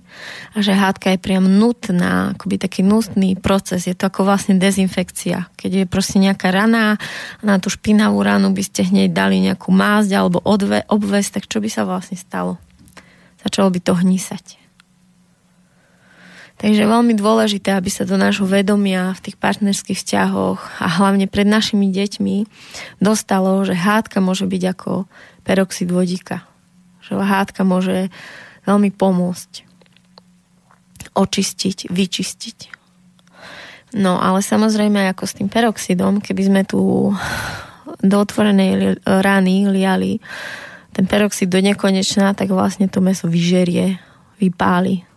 a že hádka je priam nutná, akoby taký nutný proces. Je to ako vlastne dezinfekcia. Keď je proste nejaká rana a na tú špinavú ranu by ste hneď dali nejakú másť alebo odve, tak čo by sa vlastne stalo? Začalo by to hnísať. Takže veľmi dôležité, aby sa do nášho vedomia v tých partnerských vzťahoch a hlavne pred našimi deťmi dostalo, že hádka môže byť ako peroxid vodíka že hádka môže veľmi pomôcť očistiť, vyčistiť. No ale samozrejme ako s tým peroxidom, keby sme tu do otvorenej rany liali ten peroxid do nekonečná, tak vlastne to meso vyžerie, vypáli,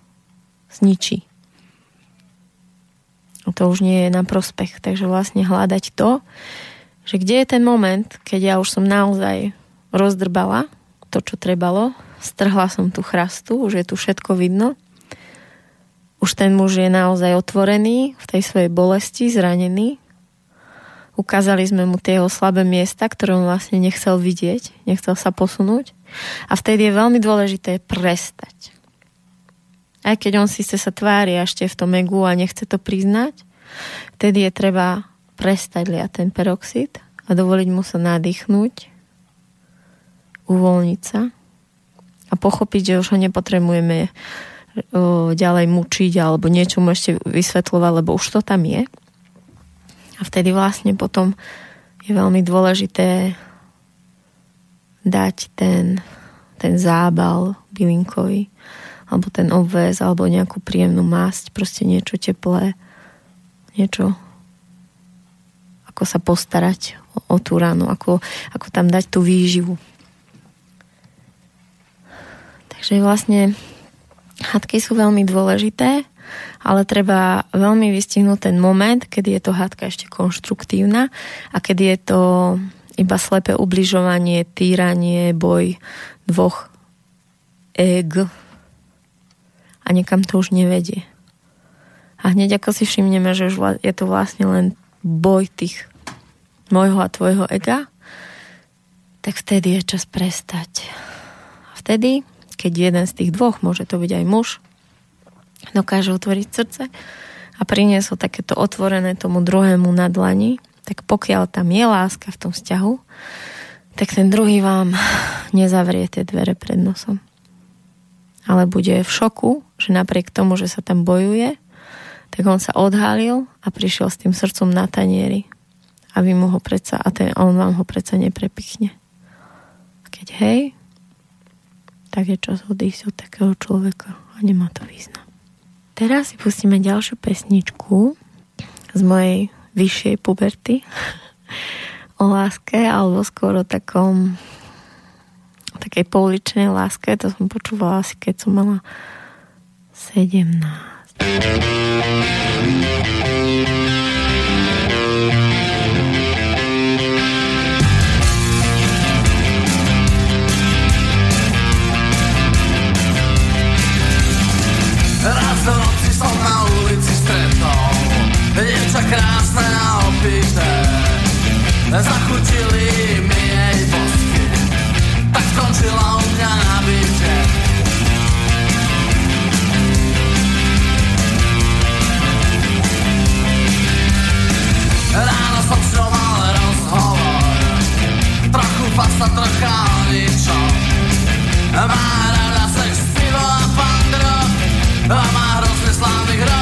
zničí. To už nie je na prospech. Takže vlastne hľadať to, že kde je ten moment, keď ja už som naozaj rozdrbala to, čo trebalo. Strhla som tu chrastu, už je tu všetko vidno. Už ten muž je naozaj otvorený v tej svojej bolesti, zranený. Ukázali sme mu tie jeho slabé miesta, ktoré on vlastne nechcel vidieť, nechcel sa posunúť. A vtedy je veľmi dôležité prestať. Aj keď on síce sa tvári ešte v tom egu a nechce to priznať, vtedy je treba prestať liať ten peroxid a dovoliť mu sa nadýchnuť uvoľniť sa a pochopiť, že už ho nepotrebujeme ďalej mučiť alebo niečo mu ešte vysvetľovať, lebo už to tam je. A vtedy vlastne potom je veľmi dôležité dať ten, ten zábal bylinkový alebo ten obväz alebo nejakú príjemnú masť, proste niečo teplé, niečo ako sa postarať o, o tú ránu, ako, ako tam dať tú výživu. Takže vlastne hadky sú veľmi dôležité, ale treba veľmi vystihnúť ten moment, kedy je to hádka ešte konštruktívna a kedy je to iba slepé ubližovanie, týranie, boj dvoch eg a niekam to už nevedie. A hneď ako si všimneme, že už je to vlastne len boj tých môjho a tvojho ega, tak vtedy je čas prestať. A vtedy keď jeden z tých dvoch, môže to byť aj muž, dokáže otvoriť srdce a priniesol takéto otvorené tomu druhému na dlani, tak pokiaľ tam je láska v tom vzťahu, tak ten druhý vám nezavrie tie dvere pred nosom. Ale bude v šoku, že napriek tomu, že sa tam bojuje, tak on sa odhalil a prišiel s tým srdcom na tanieri. A vy mu ho predsa, a ten, on vám ho predsa neprepichne. Keď hej, tak je čas odísť od takého človeka a nemá to význam. Teraz si pustíme ďalšiu pesničku z mojej vyššej puberty o láske alebo skôr o takom takej pouličnej láske. To som počúvala asi keď som mala 17. dievča krásne a opité Zachutili mi Skončila u mňa na byte. Ráno som mal rozhovor. Trochu fasa, trocha o ničom Má rada sex, pivo a pandro. A má hrozne slávnych rodičov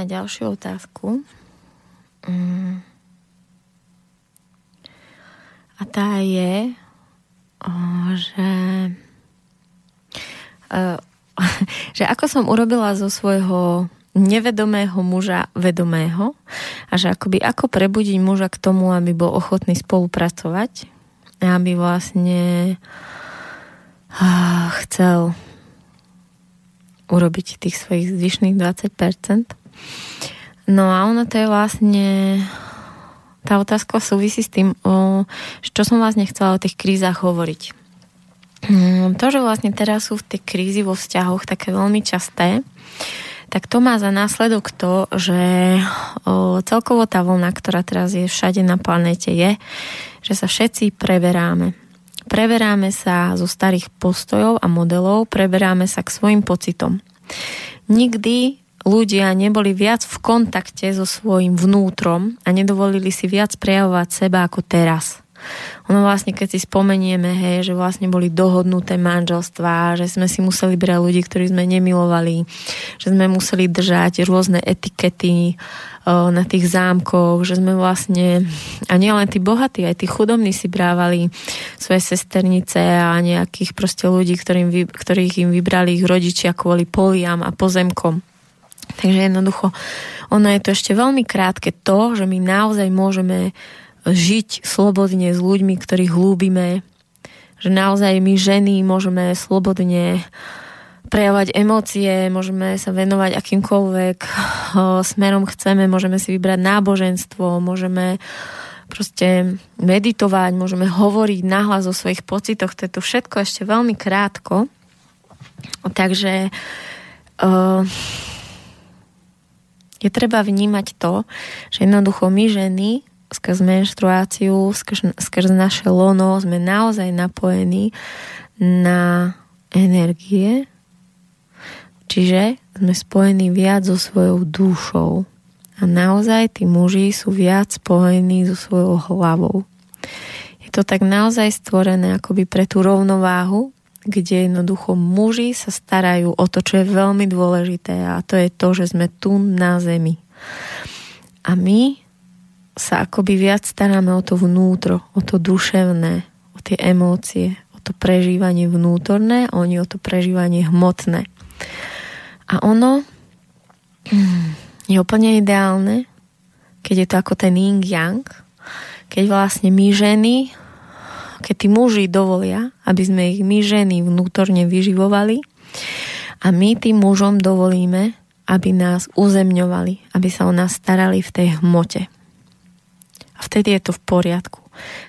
na ďalšiu otázku. Mm. A tá je, že, že ako som urobila zo svojho nevedomého muža vedomého a že akoby ako prebudiť muža k tomu, aby bol ochotný spolupracovať a aby vlastne chcel urobiť tých svojich zvyšných 20%. No a ono to je vlastne tá otázka súvisí s tým, o, čo som vlastne chcela o tých krízach hovoriť. Mm, to, že vlastne teraz sú v tej krízy vo vzťahoch také veľmi časté, tak to má za následok to, že o, celkovo tá vlna, ktorá teraz je všade na planete, je, že sa všetci preberáme. Preberáme sa zo starých postojov a modelov, preberáme sa k svojim pocitom. Nikdy ľudia neboli viac v kontakte so svojím vnútrom a nedovolili si viac prejavovať seba ako teraz. Ono vlastne, keď si spomenieme, hej, že vlastne boli dohodnuté manželstvá, že sme si museli brať ľudí, ktorí sme nemilovali, že sme museli držať rôzne etikety o, na tých zámkoch, že sme vlastne, a nie len tí bohatí, aj tí chudobní si brávali svoje sesternice a nejakých proste ľudí, ktorým, ktorých im vybrali ich rodičia kvôli poliam a pozemkom. Takže jednoducho, ono je to ešte veľmi krátke to, že my naozaj môžeme žiť slobodne s ľuďmi, ktorých hlúbime, že naozaj my ženy môžeme slobodne prejavovať emócie, môžeme sa venovať akýmkoľvek smerom chceme, môžeme si vybrať náboženstvo, môžeme proste meditovať, môžeme hovoriť nahlas o svojich pocitoch, to je to všetko ešte veľmi krátko. Takže uh, je treba vnímať to, že jednoducho my ženy skrz menštruáciu, skrz, skrz naše lono sme naozaj napojení na energie, čiže sme spojení viac so svojou dušou. A naozaj tí muži sú viac spojení so svojou hlavou. Je to tak naozaj stvorené akoby pre tú rovnováhu, kde jednoducho muži sa starajú o to, čo je veľmi dôležité a to je to, že sme tu na zemi. A my sa akoby viac staráme o to vnútro, o to duševné, o tie emócie, o to prežívanie vnútorné oni o to prežívanie hmotné. A ono je úplne ideálne, keď je to ako ten yin yang, keď vlastne my ženy keď tí muži dovolia, aby sme ich my ženy vnútorne vyživovali a my tým mužom dovolíme, aby nás uzemňovali, aby sa o nás starali v tej hmote. A vtedy je to v poriadku.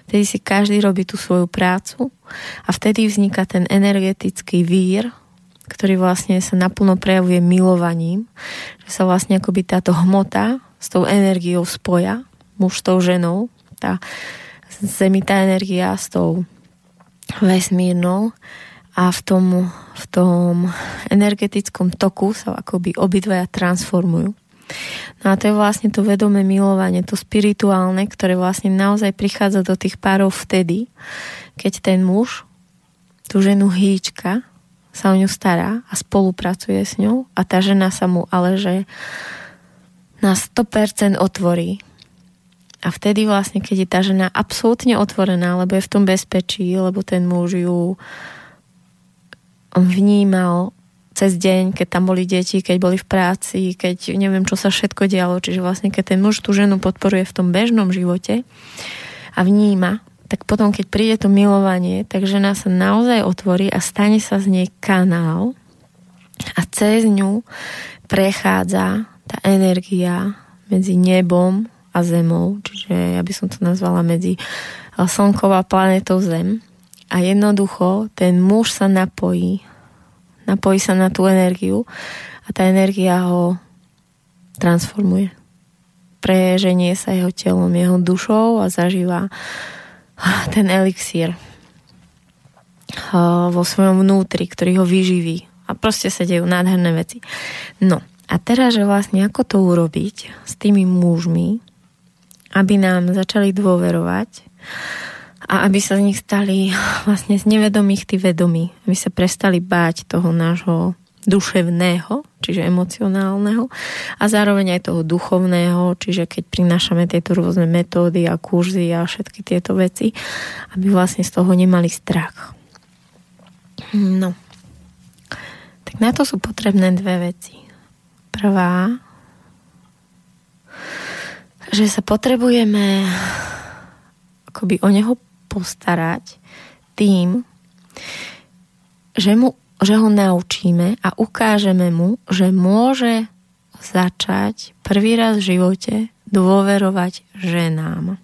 Vtedy si každý robí tú svoju prácu a vtedy vzniká ten energetický vír, ktorý vlastne sa naplno prejavuje milovaním, že sa vlastne akoby táto hmota s tou energiou spoja, muž s tou ženou, tá Zemi tá energia s tou vesmírnou a v tom, v tom energetickom toku sa akoby obidvaja transformujú. No a to je vlastne to vedomé milovanie, to spirituálne, ktoré vlastne naozaj prichádza do tých párov vtedy, keď ten muž tú ženu hýčka, sa o ňu stará a spolupracuje s ňou a tá žena sa mu ale že na 100% otvorí a vtedy vlastne, keď je tá žena absolútne otvorená, lebo je v tom bezpečí, lebo ten muž ju vnímal cez deň, keď tam boli deti, keď boli v práci, keď neviem, čo sa všetko dialo. Čiže vlastne, keď ten muž tú ženu podporuje v tom bežnom živote a vníma, tak potom, keď príde to milovanie, tak žena sa naozaj otvorí a stane sa z nej kanál a cez ňu prechádza tá energia medzi nebom a Zemou, čiže ja by som to nazvala medzi eh, Slnkou a planetou Zem. A jednoducho ten muž sa napojí, napojí sa na tú energiu a tá energia ho transformuje. Preženie sa jeho telom, jeho dušou a zažíva ah, ten elixír eh, vo svojom vnútri, ktorý ho vyživí. A proste sa dejú nádherné veci. No a teraz, že vlastne ako to urobiť s tými mužmi, aby nám začali dôverovať, a aby sa z nich stali vlastne z nevedomých tí vedomí, aby sa prestali báť toho nášho duševného, čiže emocionálneho a zároveň aj toho duchovného, čiže keď prinášame tieto rôzne metódy a kurzy a všetky tieto veci, aby vlastne z toho nemali strach. No. Tak na to sú potrebné dve veci. Prvá, že sa potrebujeme akoby o neho postarať tým, že, mu, že ho naučíme a ukážeme mu, že môže začať prvý raz v živote dôverovať ženám.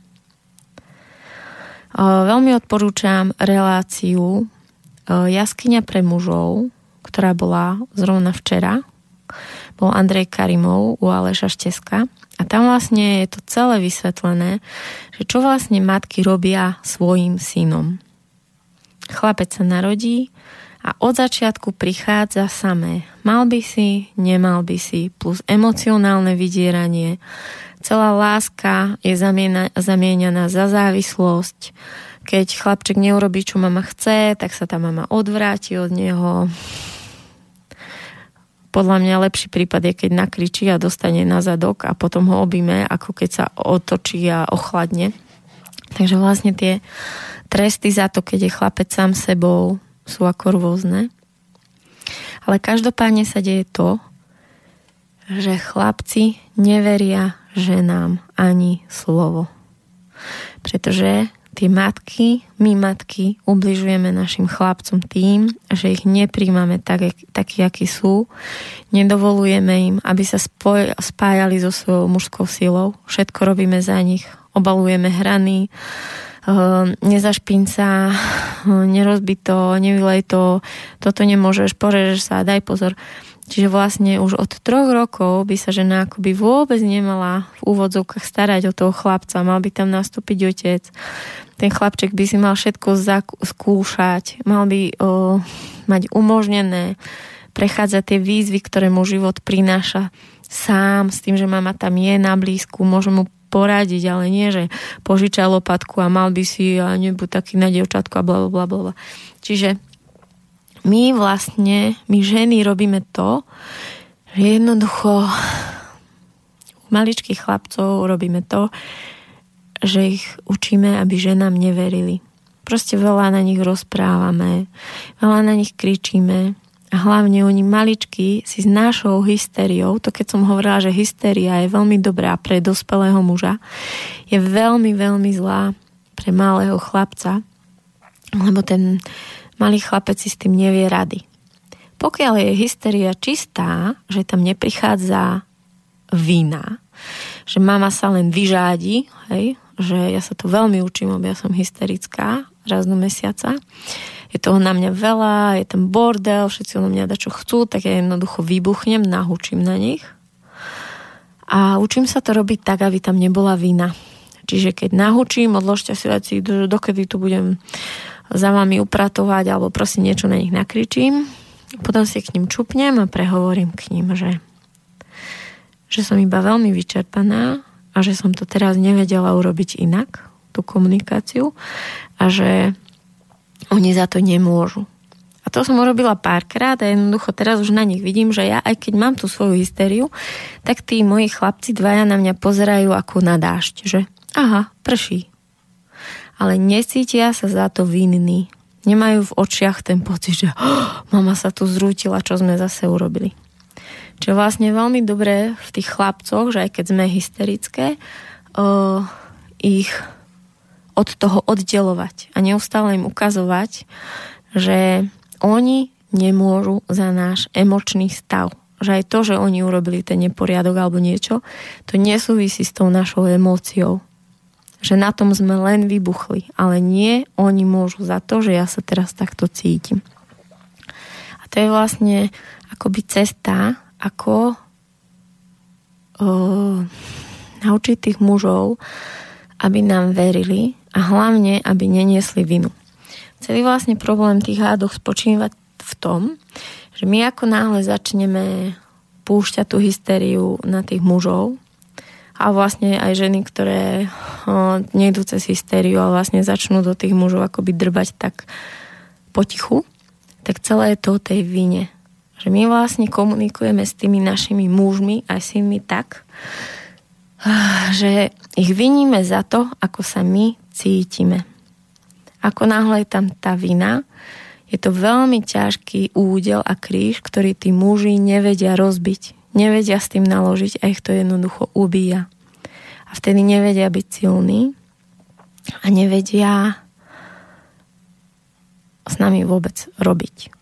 Veľmi odporúčam reláciu Jaskyňa pre mužov, ktorá bola zrovna včera. Bol Andrej Karimov u Aleša Šteska. A tam vlastne je to celé vysvetlené, že čo vlastne matky robia svojim synom. Chlapec sa narodí a od začiatku prichádza samé. Mal by si, nemal by si, plus emocionálne vydieranie. Celá láska je zamieňaná za závislosť. Keď chlapček neurobí, čo mama chce, tak sa tá mama odvráti od neho podľa mňa lepší prípad je, keď nakričí a dostane na zadok a potom ho objíme, ako keď sa otočí a ochladne. Takže vlastne tie tresty za to, keď je chlapec sám sebou, sú ako rôzne. Ale každopádne sa deje to, že chlapci neveria ženám ani slovo. Pretože tie matky, my matky, ubližujeme našim chlapcom tým, že ich nepríjmame tak, takí, akí sú. Nedovolujeme im, aby sa spoj, spájali so svojou mužskou silou. Všetko robíme za nich. Obalujeme hrany, Uh, nezašpín sa, nerozbi to, nevylej to, toto nemôžeš, porežeš sa, daj pozor. Čiže vlastne už od troch rokov by sa žena akoby vôbec nemala v úvodzovkách starať o toho chlapca, mal by tam nastúpiť otec. Ten chlapček by si mal všetko skúšať, mal by o, mať umožnené prechádzať tie výzvy, ktoré mu život prináša sám, s tým, že mama tam je na blízku, môže mu poradiť, ale nie, že požičaj lopatku a mal by si a nebuď taký na dievčatku a bla, bla, bla, bla. Čiže my vlastne, my ženy robíme to, že jednoducho u maličkých chlapcov robíme to, že ich učíme, aby ženám neverili. Proste veľa na nich rozprávame, veľa na nich kričíme a hlavne oni maličky si s našou hysteriou, to keď som hovorila, že hysteria je veľmi dobrá pre dospelého muža, je veľmi, veľmi zlá pre malého chlapca, lebo ten malý chlapec si s tým nevie rady. Pokiaľ je hysteria čistá, že tam neprichádza vina, že mama sa len vyžádi, hej, že ja sa to veľmi učím, lebo ja som hysterická raz do mesiaca. Je toho na mňa veľa, je tam bordel, všetci na mňa čo chcú, tak ja jednoducho vybuchnem, nahučím na nich. A učím sa to robiť tak, aby tam nebola vina. Čiže keď nahučím, odložte si veci, dokedy tu budem za vami upratovať alebo prosím niečo na nich nakričím. Potom si k ním čupnem a prehovorím k ním, že, že som iba veľmi vyčerpaná a že som to teraz nevedela urobiť inak, tú komunikáciu a že oni za to nemôžu. A to som urobila párkrát a jednoducho teraz už na nich vidím, že ja, aj keď mám tú svoju hysteriu, tak tí moji chlapci dvaja na mňa pozerajú ako na dážď, že aha, prší. Ale necítia sa za to vinní. Nemajú v očiach ten pocit, že oh, mama sa tu zrútila, čo sme zase urobili. Čiže vlastne veľmi dobré v tých chlapcoch, že aj keď sme hysterické, uh, ich od toho oddelovať a neustále im ukazovať, že oni nemôžu za náš emočný stav. Že aj to, že oni urobili ten neporiadok alebo niečo, to nesúvisí s tou našou emóciou. Že na tom sme len vybuchli, ale nie oni môžu za to, že ja sa teraz takto cítim. A to je vlastne akoby cesta, ako o, naučiť tých mužov, aby nám verili a hlavne, aby neniesli vinu. Celý vlastne problém tých hádoch spočíva v tom, že my ako náhle začneme púšťať tú hystériu na tých mužov a vlastne aj ženy, ktoré o, nejdú cez hystériu a vlastne začnú do tých mužov akoby drbať tak potichu, tak celé je to o tej vine. Že my vlastne komunikujeme s tými našimi mužmi aj s nimi tak, že ich viníme za to, ako sa my cítime. Ako náhle je tam tá vina, je to veľmi ťažký údel a kríž, ktorý tí muži nevedia rozbiť nevedia s tým naložiť a ich to jednoducho ubíja. A vtedy nevedia byť silní a nevedia s nami vôbec robiť.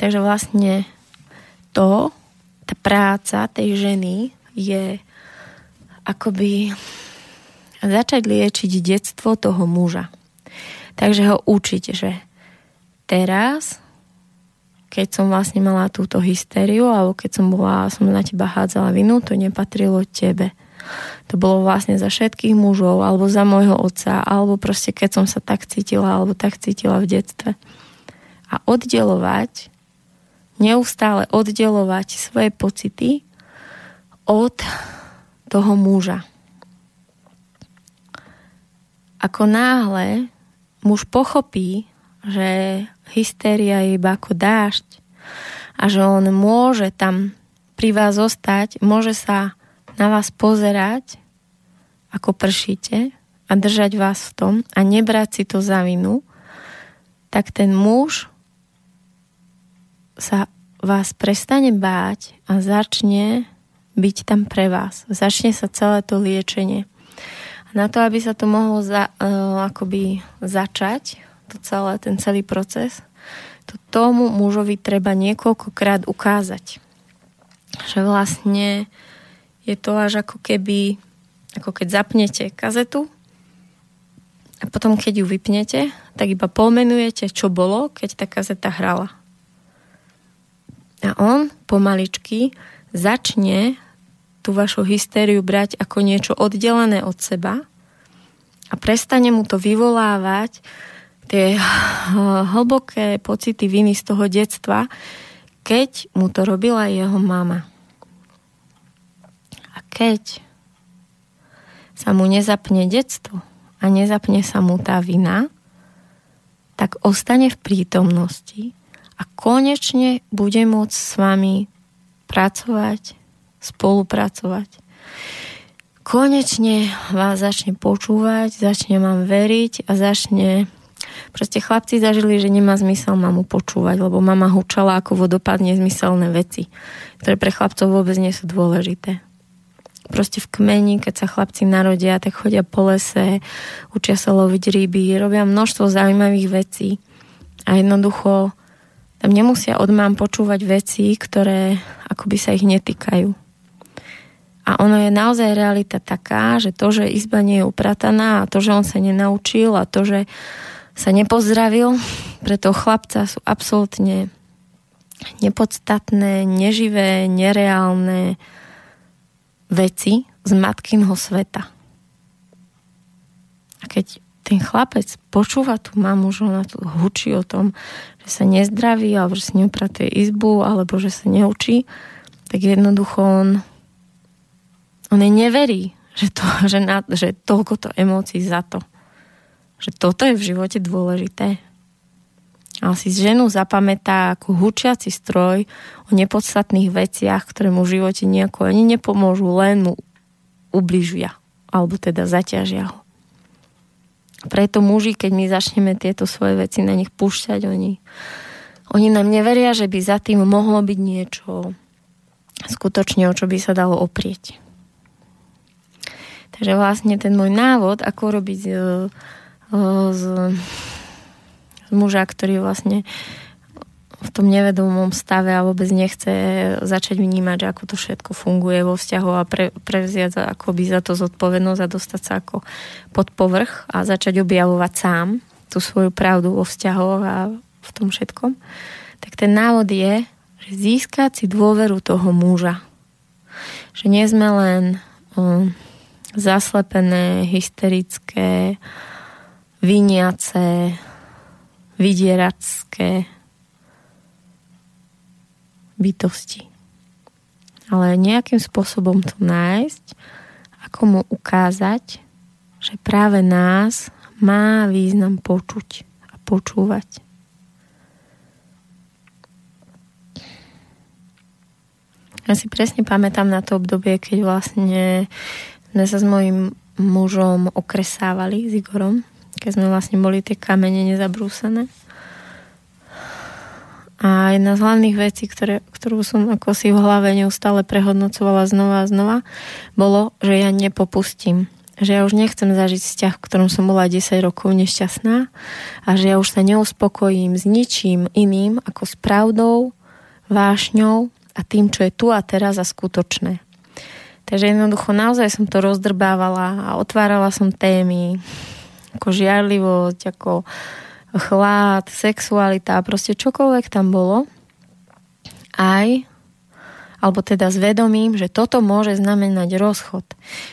Takže vlastne to, tá práca tej ženy je akoby začať liečiť detstvo toho muža. Takže ho učiť, že teraz keď som vlastne mala túto hystériu alebo keď som bola, som na teba hádzala vinu, to nepatrilo tebe. To bolo vlastne za všetkých mužov alebo za môjho otca alebo proste keď som sa tak cítila alebo tak cítila v detstve. A oddelovať, neustále oddelovať svoje pocity od toho muža. Ako náhle muž pochopí, že hystéria je iba ako dážď a že on môže tam pri vás zostať, môže sa na vás pozerať, ako pršíte a držať vás v tom a nebrať si to za vinu, tak ten muž sa vás prestane báť a začne byť tam pre vás. Začne sa celé to liečenie. Na to, aby sa to mohlo za, uh, akoby začať, to celé, ten celý proces, to tomu mužovi treba niekoľkokrát ukázať. Že vlastne je to až ako keby, ako keď zapnete kazetu a potom keď ju vypnete, tak iba pomenujete, čo bolo, keď tá kazeta hrala. A on pomaličky začne tú vašu hystériu brať ako niečo oddelené od seba a prestane mu to vyvolávať tie hlboké pocity viny z toho detstva, keď mu to robila jeho mama. A keď sa mu nezapne detstvo a nezapne sa mu tá vina, tak ostane v prítomnosti a konečne bude môcť s vami pracovať, spolupracovať. Konečne vás začne počúvať, začne vám veriť a začne Proste chlapci zažili, že nemá zmysel mamu počúvať, lebo mama hučala ako vodopád nezmyselné veci, ktoré pre chlapcov vôbec nie sú dôležité. Proste v kmeni, keď sa chlapci narodia, tak chodia po lese, učia sa loviť ryby, robia množstvo zaujímavých vecí a jednoducho tam nemusia od mám počúvať veci, ktoré akoby sa ich netýkajú. A ono je naozaj realita taká, že to, že izba nie je uprataná a to, že on sa nenaučil a to, že sa nepozdravil, pre chlapca sú absolútne nepodstatné, neživé, nereálne veci z matkinho sveta. A keď ten chlapec počúva tú mamu, že ona tu hučí o tom, že sa nezdraví, alebo že si neupratuje izbu, alebo že sa neučí, tak jednoducho on, on neverí, že, to, že, na, že toľko to emócií za to že toto je v živote dôležité. A si ženu zapamätá ako hučiaci stroj o nepodstatných veciach, ktoré mu v živote nejako ani nepomôžu, len mu ubližia, alebo teda zaťažia ho. Preto muži, keď my začneme tieto svoje veci na nich púšťať, oni, oni nám neveria, že by za tým mohlo byť niečo skutočne, o čo by sa dalo oprieť. Takže vlastne ten môj návod, ako robiť e, z, z muža, ktorý vlastne v tom nevedomom stave a vôbec nechce začať vnímať, že ako to všetko funguje vo vzťahu a pre, prevziať akoby za to zodpovednosť a dostať sa ako pod povrch a začať objavovať sám tú svoju pravdu vo vzťahoch a v tom všetkom, tak ten návod je, že získať si dôveru toho muža. Že nie sme len um, zaslepené, hysterické, viniace, vydieracké bytosti. Ale nejakým spôsobom to nájsť niekomu ukázať, že práve nás má význam počuť a počúvať. Ja si presne pamätám na to obdobie, keď vlastne sme sa s mojim mužom okresávali s Igorom, keď sme vlastne boli tie kamene nezabrúsené. A jedna z hlavných vecí, ktoré, ktorú som ako si v hlave neustále prehodnocovala znova a znova, bolo, že ja nepopustím. Že ja už nechcem zažiť vzťah, v ktorom som bola 10 rokov nešťastná a že ja už sa neuspokojím s ničím iným ako s pravdou, vášňou a tým, čo je tu a teraz a skutočné. Takže jednoducho naozaj som to rozdrbávala a otvárala som témy ako žiarlivosť, ako chlad, sexualita, proste čokoľvek tam bolo. Aj alebo teda s vedomím, že toto môže znamenať rozchod.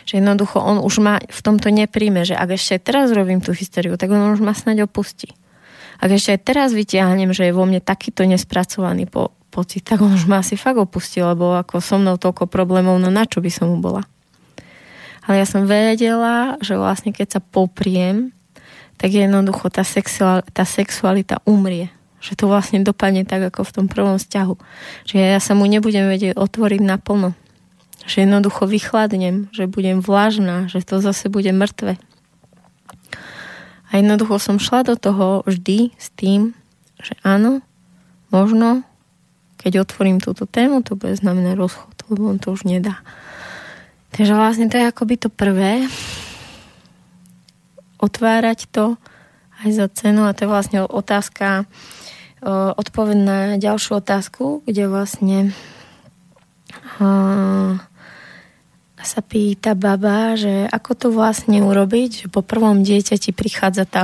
Že jednoducho on už ma v tomto nepríjme, že ak ešte teraz robím tú hysteriu, tak on už ma snáď opustí. Ak ešte aj teraz vyťahnem, že je vo mne takýto nespracovaný po, pocit, tak on už ma asi fakt opustil, lebo ako so mnou toľko problémov, no na čo by som mu bola. Ale ja som vedela, že vlastne keď sa popriem, tak jednoducho tá, sexual, tá sexualita umrie. Že to vlastne dopadne tak, ako v tom prvom vzťahu. Že ja sa mu nebudem vedieť otvoriť naplno. Že jednoducho vychladnem, že budem vlažná, že to zase bude mŕtve. A jednoducho som šla do toho vždy s tým, že áno, možno keď otvorím túto tému, to bude znamená rozchod, lebo on to už nedá. Takže vlastne to je akoby to prvé. Otvárať to aj za cenu a to je vlastne otázka, odpoveď na ďalšiu otázku, kde vlastne sa pýta baba, že ako to vlastne urobiť, že po prvom dieťati prichádza tá,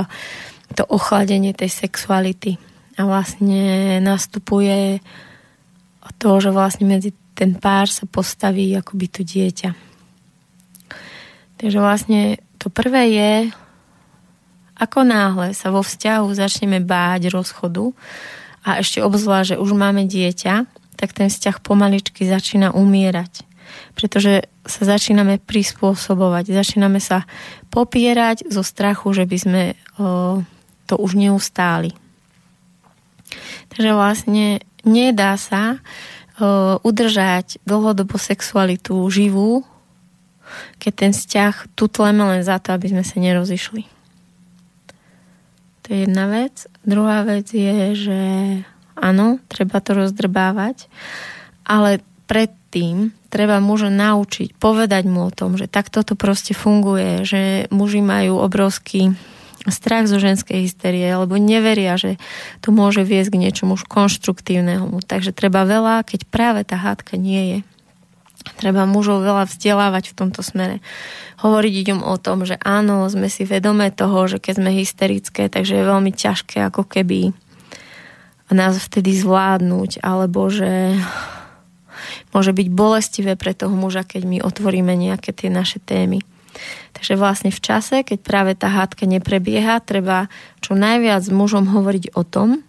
to ochladenie tej sexuality a vlastne nastupuje to, že vlastne medzi ten pár sa postaví akoby to dieťa. Takže vlastne to prvé je, ako náhle sa vo vzťahu začneme báť rozchodu a ešte obzvlášť, že už máme dieťa, tak ten vzťah pomaličky začína umierať. Pretože sa začíname prispôsobovať, začíname sa popierať zo strachu, že by sme o, to už neustáli. Takže vlastne nedá sa uh, udržať dlhodobo sexualitu živú, keď ten vzťah tutleme len za to, aby sme sa nerozišli. To je jedna vec. Druhá vec je, že áno, treba to rozdrbávať, ale predtým treba muža naučiť, povedať mu o tom, že takto to proste funguje, že muži majú obrovský strach zo ženskej hysterie, alebo neveria, že to môže viesť k niečomu už konštruktívnemu. Takže treba veľa, keď práve tá hádka nie je. Treba mužov veľa vzdelávať v tomto smere. Hovoriť idem o tom, že áno, sme si vedomé toho, že keď sme hysterické, takže je veľmi ťažké ako keby nás vtedy zvládnuť, alebo že môže byť bolestivé pre toho muža, keď my otvoríme nejaké tie naše témy. Takže vlastne v čase, keď práve tá hádka neprebieha, treba čo najviac s mužom hovoriť o tom,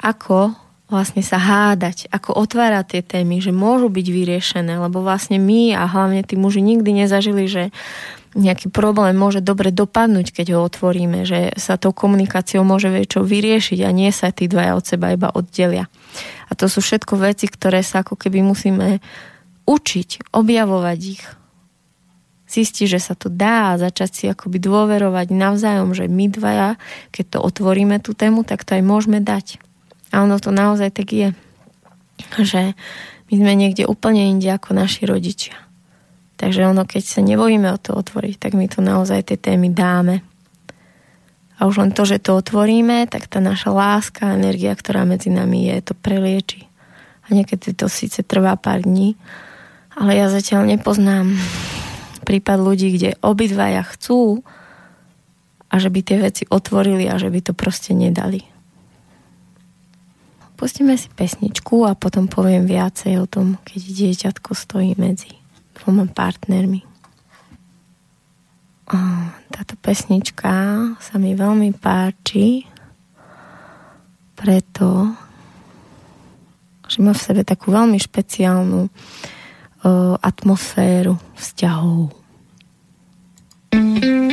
ako vlastne sa hádať, ako otvárať tie témy, že môžu byť vyriešené, lebo vlastne my a hlavne tí muži nikdy nezažili, že nejaký problém môže dobre dopadnúť, keď ho otvoríme, že sa tou komunikáciou môže väčšou vyriešiť a nie sa tí dvaja od seba iba oddelia. A to sú všetko veci, ktoré sa ako keby musíme učiť, objavovať ich, zistiť, že sa to dá a začať si akoby dôverovať navzájom, že my dvaja, keď to otvoríme tú tému, tak to aj môžeme dať. A ono to naozaj tak je. Že my sme niekde úplne inde ako naši rodičia. Takže ono, keď sa nebojíme o to otvoriť, tak my tu naozaj tie témy dáme. A už len to, že to otvoríme, tak tá naša láska, energia, ktorá medzi nami je, to prelieči. A niekedy to síce trvá pár dní, ale ja zatiaľ nepoznám prípad ľudí, kde obidvaja chcú a že by tie veci otvorili a že by to proste nedali. Pustíme si pesničku a potom poviem viacej o tom, keď dieťatko stojí medzi dvoma partnermi. Táto pesnička sa mi veľmi páči, preto, že má v sebe takú veľmi špeciálnu atmosféru vzťahov. to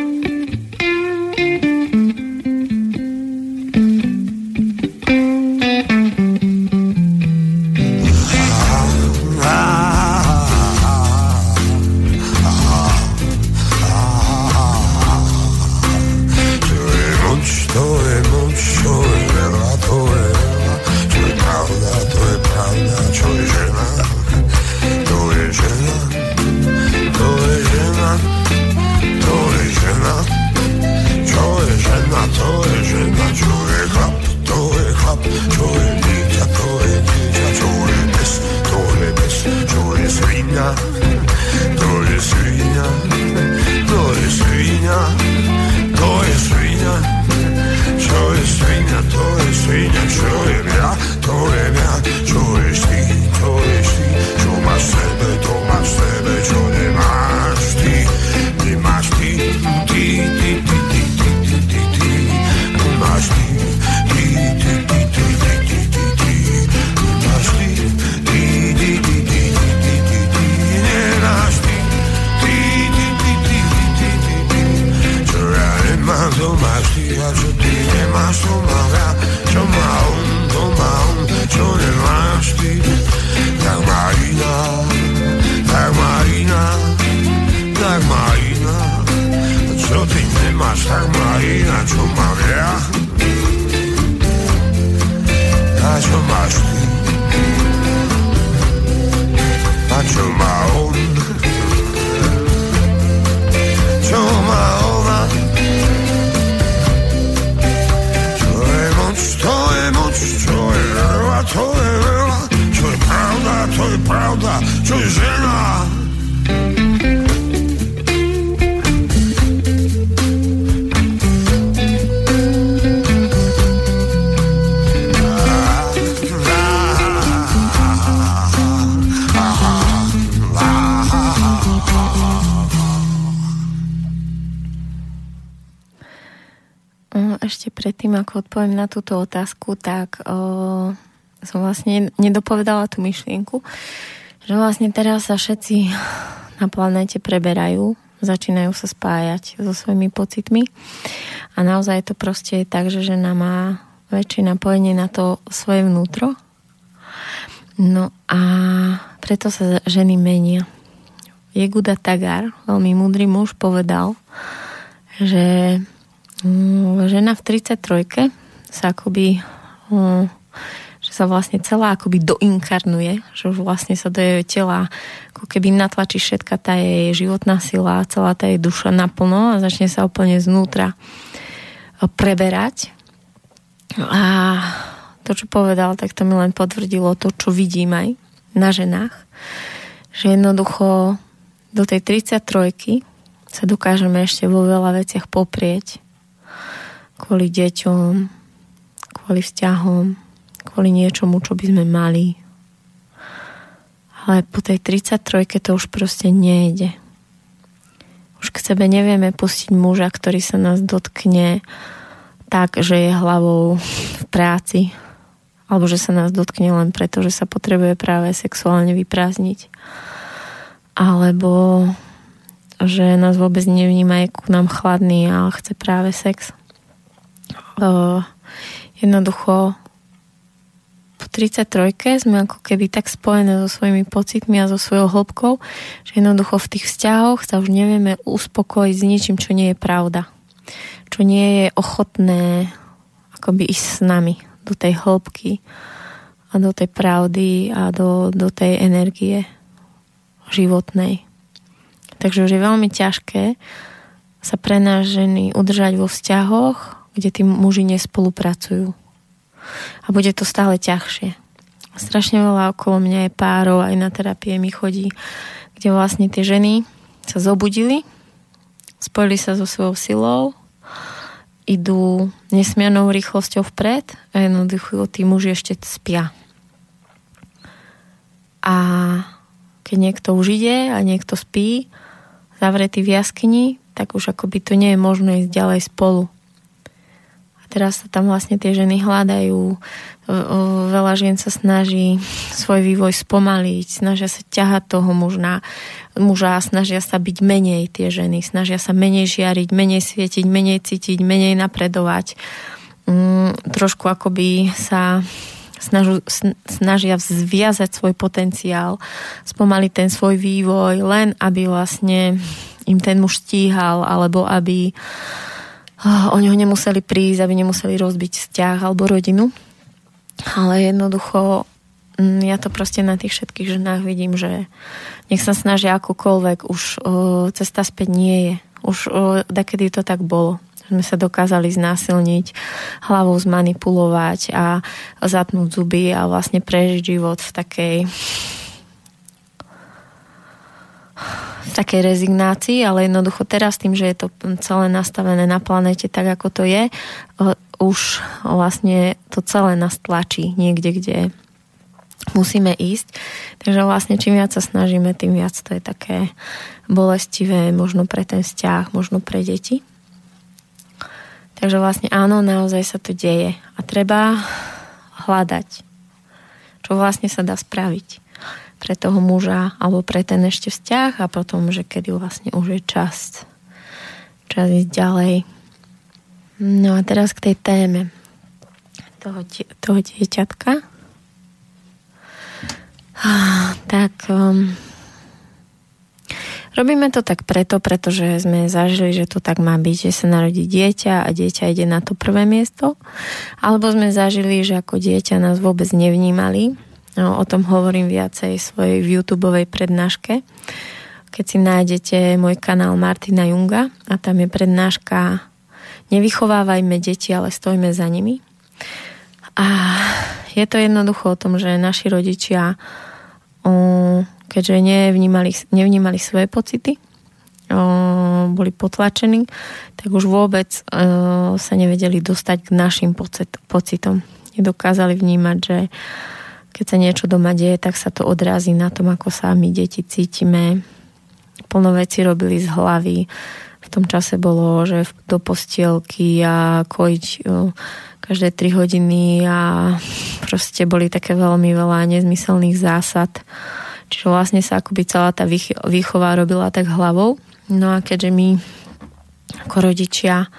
show. Ako odpoviem na túto otázku, tak o, som vlastne nedopovedala tú myšlienku, že vlastne teraz sa všetci na planéte preberajú, začínajú sa spájať so svojimi pocitmi a naozaj to proste je tak, že žena má väčšie napojenie na to svoje vnútro. No a preto sa ženy menia. Jeguda Tagar, veľmi múdry muž, povedal, že žena v 33 sa akoby mm, že sa vlastne celá akoby doinkarnuje, že vlastne sa do jej tela ako keby natlačí všetka tá jej životná sila, celá tá jej duša naplno a začne sa úplne znútra preberať. A to, čo povedal, tak to mi len potvrdilo to, čo vidím aj na ženách, že jednoducho do tej 33 sa dokážeme ešte vo veľa veciach poprieť kvôli deťom, kvôli vzťahom, kvôli niečomu, čo by sme mali. Ale po tej 33 to už proste nejde. Už k sebe nevieme pustiť muža, ktorý sa nás dotkne tak, že je hlavou v práci, alebo že sa nás dotkne len preto, že sa potrebuje práve sexuálne vyprázdniť. Alebo že nás vôbec nevníma, je ku nám chladný a chce práve sex. Uh, jednoducho po 33 sme ako keby tak spojené so svojimi pocitmi a so svojou hĺbkou, že jednoducho v tých vzťahoch sa už nevieme uspokojiť s ničím, čo nie je pravda čo nie je ochotné akoby ísť s nami do tej hĺbky a do tej pravdy a do, do tej energie životnej. Takže už je veľmi ťažké sa pre nás ženy udržať vo vzťahoch, kde tí muži nespolupracujú. A bude to stále ťažšie. Strašne veľa okolo mňa je párov, aj na terapie mi chodí, kde vlastne tie ženy sa zobudili, spojili sa so svojou silou idú nesmiernou rýchlosťou vpred a jednoducho tí muži ešte spia. A keď niekto už ide a niekto spí, zavretý v jaskyni, tak už akoby to nie je možné ísť ďalej spolu. Teraz sa tam vlastne tie ženy hľadajú, veľa žien sa snaží svoj vývoj spomaliť, snažia sa ťahať toho mužna, muža, snažia sa byť menej tie ženy, snažia sa menej žiariť, menej svietiť, menej cítiť, menej napredovať. Mm, trošku akoby sa snažu, snažia zviazať svoj potenciál, spomaliť ten svoj vývoj, len aby vlastne im ten muž stíhal, alebo aby oni ho nemuseli prísť, aby nemuseli rozbiť vzťah alebo rodinu. Ale jednoducho mm, ja to proste na tých všetkých ženách vidím, že nech sa snažia akokoľvek, už uh, cesta späť nie je. Už uh, kedy to tak bolo sme sa dokázali znásilniť, hlavou zmanipulovať a zatnúť zuby a vlastne prežiť život v takej v takej rezignácii, ale jednoducho teraz tým, že je to celé nastavené na planete tak, ako to je, už vlastne to celé nás tlačí niekde, kde musíme ísť. Takže vlastne čím viac sa snažíme, tým viac to je také bolestivé, možno pre ten vzťah, možno pre deti. Takže vlastne áno, naozaj sa to deje. A treba hľadať, čo vlastne sa dá spraviť pre toho muža alebo pre ten ešte vzťah a potom, že kedy vlastne už je čas čas ísť ďalej. No a teraz k tej téme toho, toho dieťatka. Tak um, Robíme to tak preto, pretože sme zažili, že to tak má byť, že sa narodí dieťa a dieťa ide na to prvé miesto. Alebo sme zažili, že ako dieťa nás vôbec nevnímali. No, o tom hovorím viacej svojej v YouTube prednáške. Keď si nájdete môj kanál Martina Junga a tam je prednáška Nevychovávajme deti, ale stojme za nimi. A je to jednoducho o tom, že naši rodičia keďže nevnímali, nevnímali svoje pocity, boli potlačení, tak už vôbec sa nevedeli dostať k našim pocitom. Nedokázali vnímať, že keď sa niečo doma deje, tak sa to odrazí na tom, ako sa my deti cítime. Plno veci robili z hlavy. V tom čase bolo, že do postielky a kojiť každé 3 hodiny a proste boli také veľmi veľa nezmyselných zásad Čiže vlastne sa akoby celá tá výchova robila tak hlavou. No a keďže my ako rodičia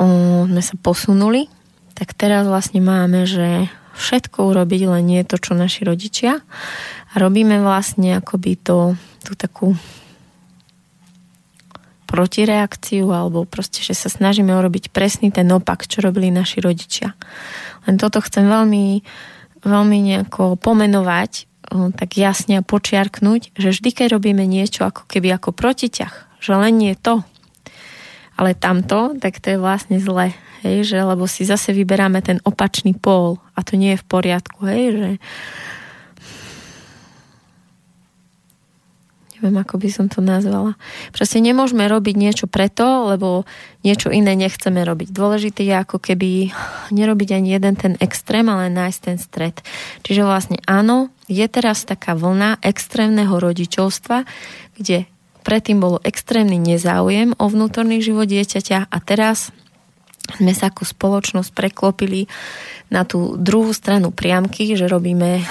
o, sme sa posunuli, tak teraz vlastne máme, že všetko urobiť, len nie to, čo naši rodičia. A robíme vlastne akoby to, tú takú protireakciu alebo proste, že sa snažíme urobiť presný ten opak, čo robili naši rodičia. Len toto chcem veľmi, veľmi nejako pomenovať, tak jasne počiarknúť, že vždy, keď robíme niečo ako keby ako protiťah, že len nie to, ale tamto, tak to je vlastne zle, hej, že lebo si zase vyberáme ten opačný pól a to nie je v poriadku, hej, že neviem, ako by som to nazvala. Proste nemôžeme robiť niečo preto, lebo niečo iné nechceme robiť. Dôležité je ako keby nerobiť ani jeden ten extrém, ale nájsť ten stred. Čiže vlastne áno, je teraz taká vlna extrémneho rodičovstva, kde predtým bolo extrémny nezáujem o vnútorný život dieťaťa a teraz sme sa ako spoločnosť preklopili na tú druhú stranu priamky, že robíme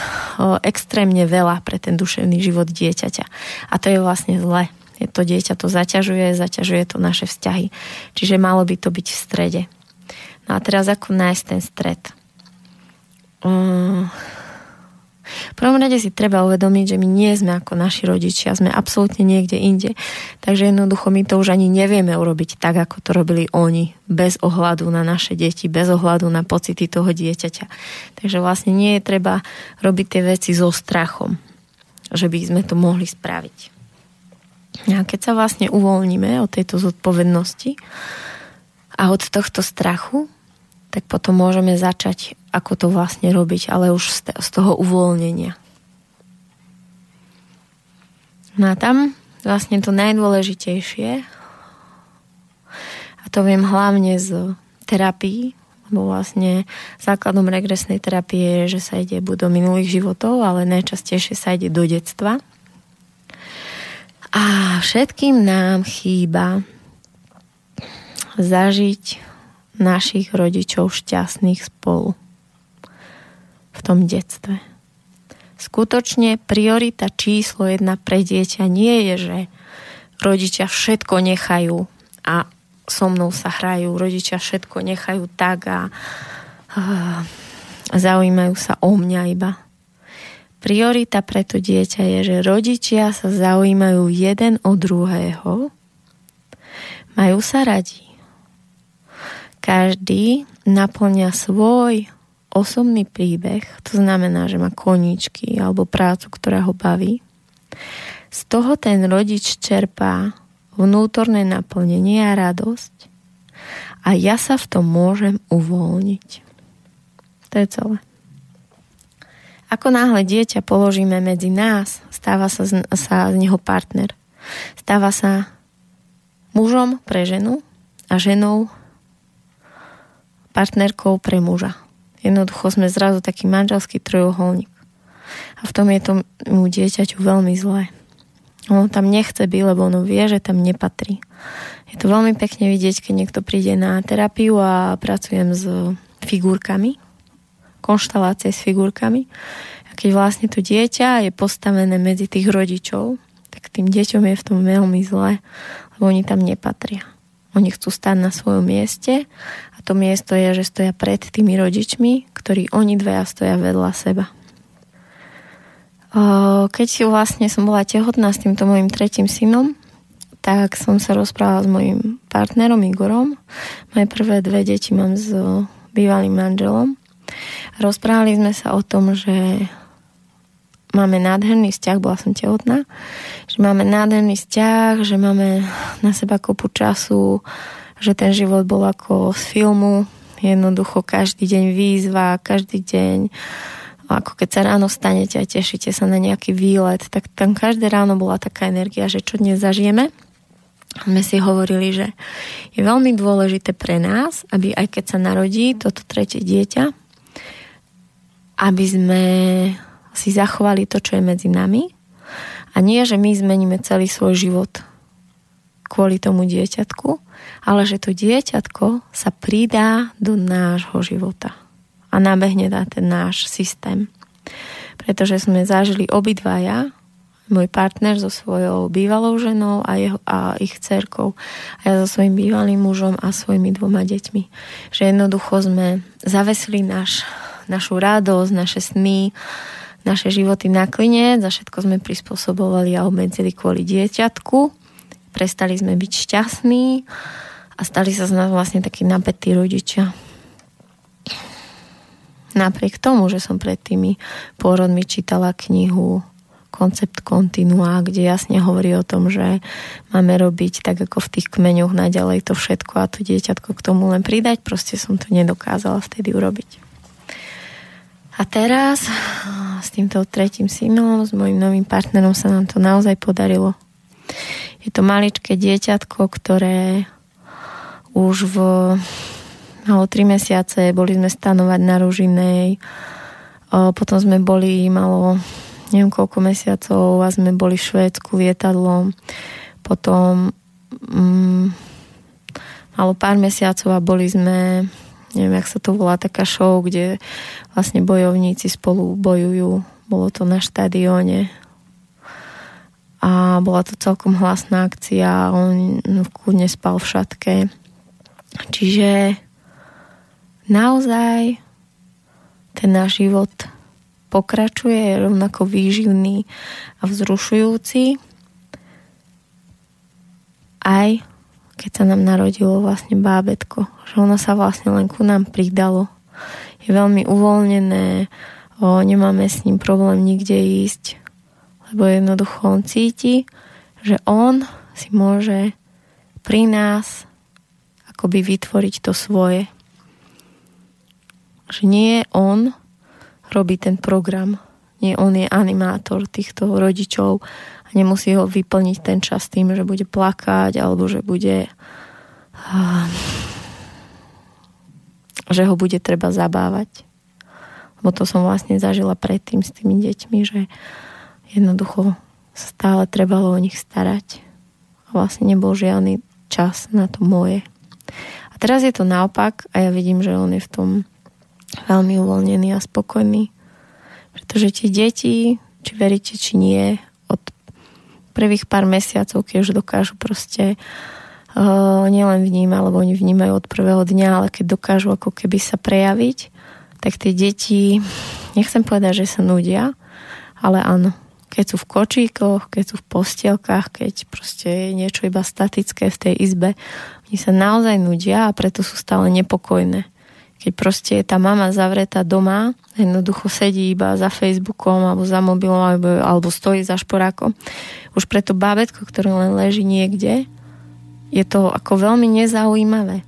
extrémne veľa pre ten duševný život dieťaťa. A to je vlastne zle. To dieťa to zaťažuje, zaťažuje to naše vzťahy. Čiže malo by to byť v strede. No a teraz ako nájsť ten stred? Um, v prvom rade si treba uvedomiť, že my nie sme ako naši rodičia, sme absolútne niekde inde. Takže jednoducho my to už ani nevieme urobiť tak, ako to robili oni, bez ohľadu na naše deti, bez ohľadu na pocity toho dieťaťa. Takže vlastne nie je treba robiť tie veci so strachom, že by sme to mohli spraviť. A keď sa vlastne uvoľníme od tejto zodpovednosti a od tohto strachu, tak potom môžeme začať, ako to vlastne robiť, ale už z toho uvoľnenia. No a tam vlastne to najdôležitejšie, a to viem hlavne z terapii, lebo vlastne základom regresnej terapie je, že sa ide buď do minulých životov, ale najčastejšie sa ide do detstva. A všetkým nám chýba zažiť našich rodičov šťastných spolu v tom detstve. Skutočne priorita číslo jedna pre dieťa nie je, že rodičia všetko nechajú a so mnou sa hrajú, rodičia všetko nechajú tak a, a zaujímajú sa o mňa iba. Priorita pre to dieťa je, že rodičia sa zaujímajú jeden o druhého, majú sa radi, každý naplňa svoj osobný príbeh, to znamená, že má koníčky alebo prácu, ktorá ho baví. Z toho ten rodič čerpá vnútorné naplnenie a radosť a ja sa v tom môžem uvoľniť. To je celé. Ako náhle dieťa položíme medzi nás, stáva sa z, sa z neho partner. Stáva sa mužom pre ženu a ženou partnerkou pre muža. Jednoducho sme zrazu taký manželský trojuholník. A v tom je tomu dieťaťu veľmi zlé. Ono tam nechce byť, lebo ono vie, že tam nepatrí. Je to veľmi pekne vidieť, keď niekto príde na terapiu a pracujem s figurkami, konštalácie s figurkami. A keď vlastne to dieťa je postavené medzi tých rodičov, tak tým deťom je v tom veľmi zle, lebo oni tam nepatria. Oni chcú stať na svojom mieste a to miesto je, že stoja pred tými rodičmi, ktorí oni dvaja stoja vedľa seba. Keď vlastne som bola tehotná s týmto mojim tretím synom, tak som sa rozprávala s mojim partnerom Igorom. Moje prvé dve deti mám s bývalým manželom. Rozprávali sme sa o tom, že máme nádherný vzťah, bola som tehotná, že máme nádherný vzťah, že máme na seba kopu času, že ten život bol ako z filmu, jednoducho každý deň výzva, každý deň ako keď sa ráno stanete a tešíte sa na nejaký výlet, tak tam každé ráno bola taká energia, že čo dnes zažijeme. My si hovorili, že je veľmi dôležité pre nás, aby aj keď sa narodí toto tretie dieťa, aby sme si zachovali to, čo je medzi nami a nie, že my zmeníme celý svoj život kvôli tomu dieťatku, ale že to dieťatko sa pridá do nášho života a nabehne na ten náš systém. Pretože sme zažili obidvaja, môj partner so svojou bývalou ženou a, jeho, a ich cerkou a ja so svojím bývalým mužom a svojimi dvoma deťmi. Že jednoducho sme zavesili naš, našu radosť, naše sny, naše životy na klinec, za všetko sme prispôsobovali a obmedzili kvôli dieťatku. Prestali sme byť šťastní a stali sa z nás vlastne takí napätí rodičia. Napriek tomu, že som pred tými pôrodmi čítala knihu koncept kontinua, kde jasne hovorí o tom, že máme robiť tak ako v tých kmeňoch naďalej to všetko a to dieťatko k tomu len pridať, proste som to nedokázala vtedy urobiť. A teraz s týmto tretím synom, s mojim novým partnerom sa nám to naozaj podarilo. Je to maličké dieťatko, ktoré už v malo 3 mesiace, boli sme stanovať na Ružinej, potom sme boli, malo neviem koľko mesiacov a sme boli v Švédsku lietadlom, potom mm, malo pár mesiacov a boli sme neviem, jak sa to volá, taká show, kde vlastne bojovníci spolu bojujú. Bolo to na štadióne a bola to celkom hlasná akcia. On v kľudne spal v šatke. Čiže naozaj ten náš život pokračuje, je rovnako výživný a vzrušujúci. Aj keď sa nám narodilo vlastne bábetko, že ono sa vlastne len ku nám pridalo. Je veľmi uvoľnené, o, nemáme s ním problém nikde ísť, lebo jednoducho on cíti, že on si môže pri nás akoby vytvoriť to svoje. Že nie on robí ten program, nie on je animátor týchto rodičov a nemusí ho vyplniť ten čas tým, že bude plakať alebo že bude že ho bude treba zabávať. Lebo to som vlastne zažila predtým s tými deťmi, že jednoducho stále trebalo o nich starať. A vlastne nebol žiadny čas na to moje. A teraz je to naopak a ja vidím, že on je v tom veľmi uvoľnený a spokojný. Pretože tie deti, či veríte, či nie, prvých pár mesiacov, keď už dokážu proste uh, nielen vnímať, lebo oni vnímajú od prvého dňa, ale keď dokážu ako keby sa prejaviť, tak tie deti, nechcem povedať, že sa nudia, ale áno, keď sú v kočíkoch, keď sú v postielkach, keď proste je niečo iba statické v tej izbe. Oni sa naozaj nudia a preto sú stále nepokojné. Keď proste je tá mama zavretá doma, jednoducho sedí iba za Facebookom alebo za mobilom alebo, alebo stojí za šporákom. Už pre to bábetko, ktoré len leží niekde, je to ako veľmi nezaujímavé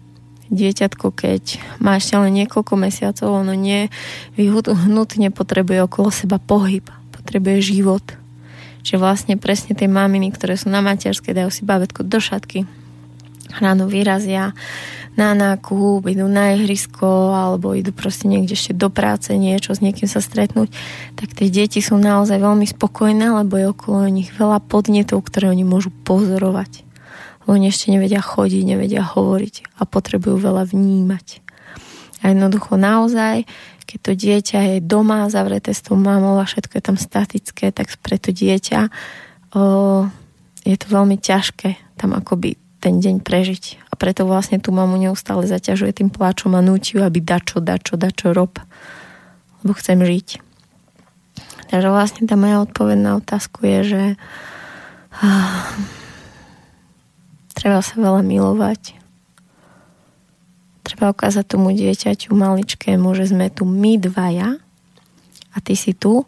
dieťatko, keď má ešte len niekoľko mesiacov, ono nevyhnutne potrebuje okolo seba pohyb, potrebuje život. Čiže vlastne presne tie maminy, ktoré sú na materskej, dajú si bábetko do šatky, ráno vyrazia na nákup, idú na ihrisko alebo idú proste niekde ešte do práce niečo, s niekým sa stretnúť, tak tie deti sú naozaj veľmi spokojné, lebo je okolo nich veľa podnetov, ktoré oni môžu pozorovať. Oni ešte nevedia chodiť, nevedia hovoriť a potrebujú veľa vnímať. A jednoducho naozaj keď to dieťa je doma zavreté s tou mamou a všetko je tam statické, tak pre to dieťa o, je to veľmi ťažké tam akoby ten deň prežiť. A preto vlastne tú mamu neustále zaťažuje tým pláčom a núti aby dačo, dačo, dačo rob. Lebo chcem žiť. Takže vlastne tá moja odpoveď na otázku je, že treba sa veľa milovať Treba ukázať tomu dieťaťu maličkému, že sme tu my dvaja a ty si tu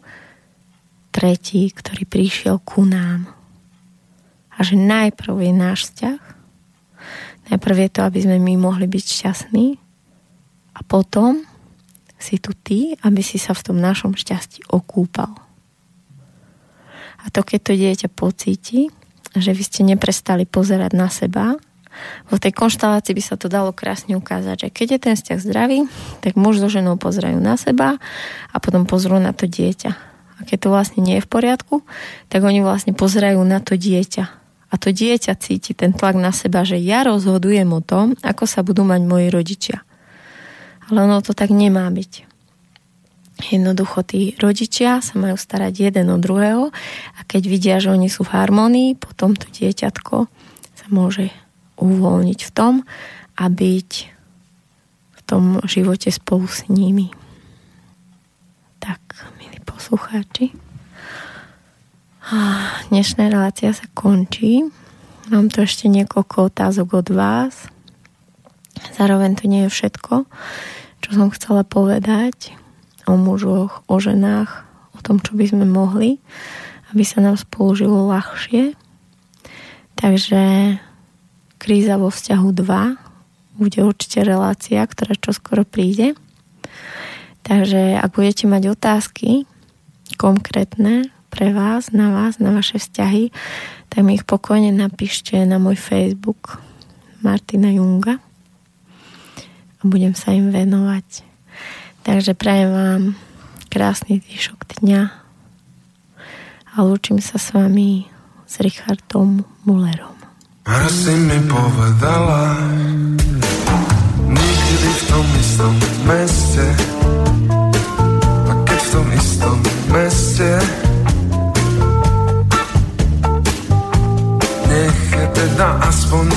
tretí, ktorý prišiel ku nám. A že najprv je náš vzťah, najprv je to, aby sme my mohli byť šťastní a potom si tu ty, aby si sa v tom našom šťastí okúpal. A to, keď to dieťa pocíti, že vy ste neprestali pozerať na seba, vo tej konštalácii by sa to dalo krásne ukázať, že keď je ten vzťah zdravý, tak muž so ženou pozerajú na seba a potom pozrú na to dieťa. A keď to vlastne nie je v poriadku, tak oni vlastne pozerajú na to dieťa. A to dieťa cíti ten tlak na seba, že ja rozhodujem o tom, ako sa budú mať moji rodičia. Ale ono to tak nemá byť. Jednoducho tí rodičia sa majú starať jeden o druhého a keď vidia, že oni sú v harmonii, potom to dieťatko sa môže uvoľniť v tom a byť v tom živote spolu s nimi. Tak, milí poslucháči, dnešná relácia sa končí. Mám tu ešte niekoľko otázok od vás. Zároveň to nie je všetko, čo som chcela povedať o mužoch, o ženách, o tom, čo by sme mohli, aby sa nám spolu žilo ľahšie. Takže Kríza vo vzťahu 2 bude určite relácia, ktorá čoskoro príde. Takže ak budete mať otázky konkrétne pre vás, na vás, na vaše vzťahy, tak mi ich pokojne napíšte na môj Facebook Martina Junga a budem sa im venovať. Takže prajem vám krásny zvyšok dňa a lúčim sa s vami s Richardom Mullerom. Raz si mi povedala Nikdy v tom istom meste A keď v tom istom meste je teda aspoň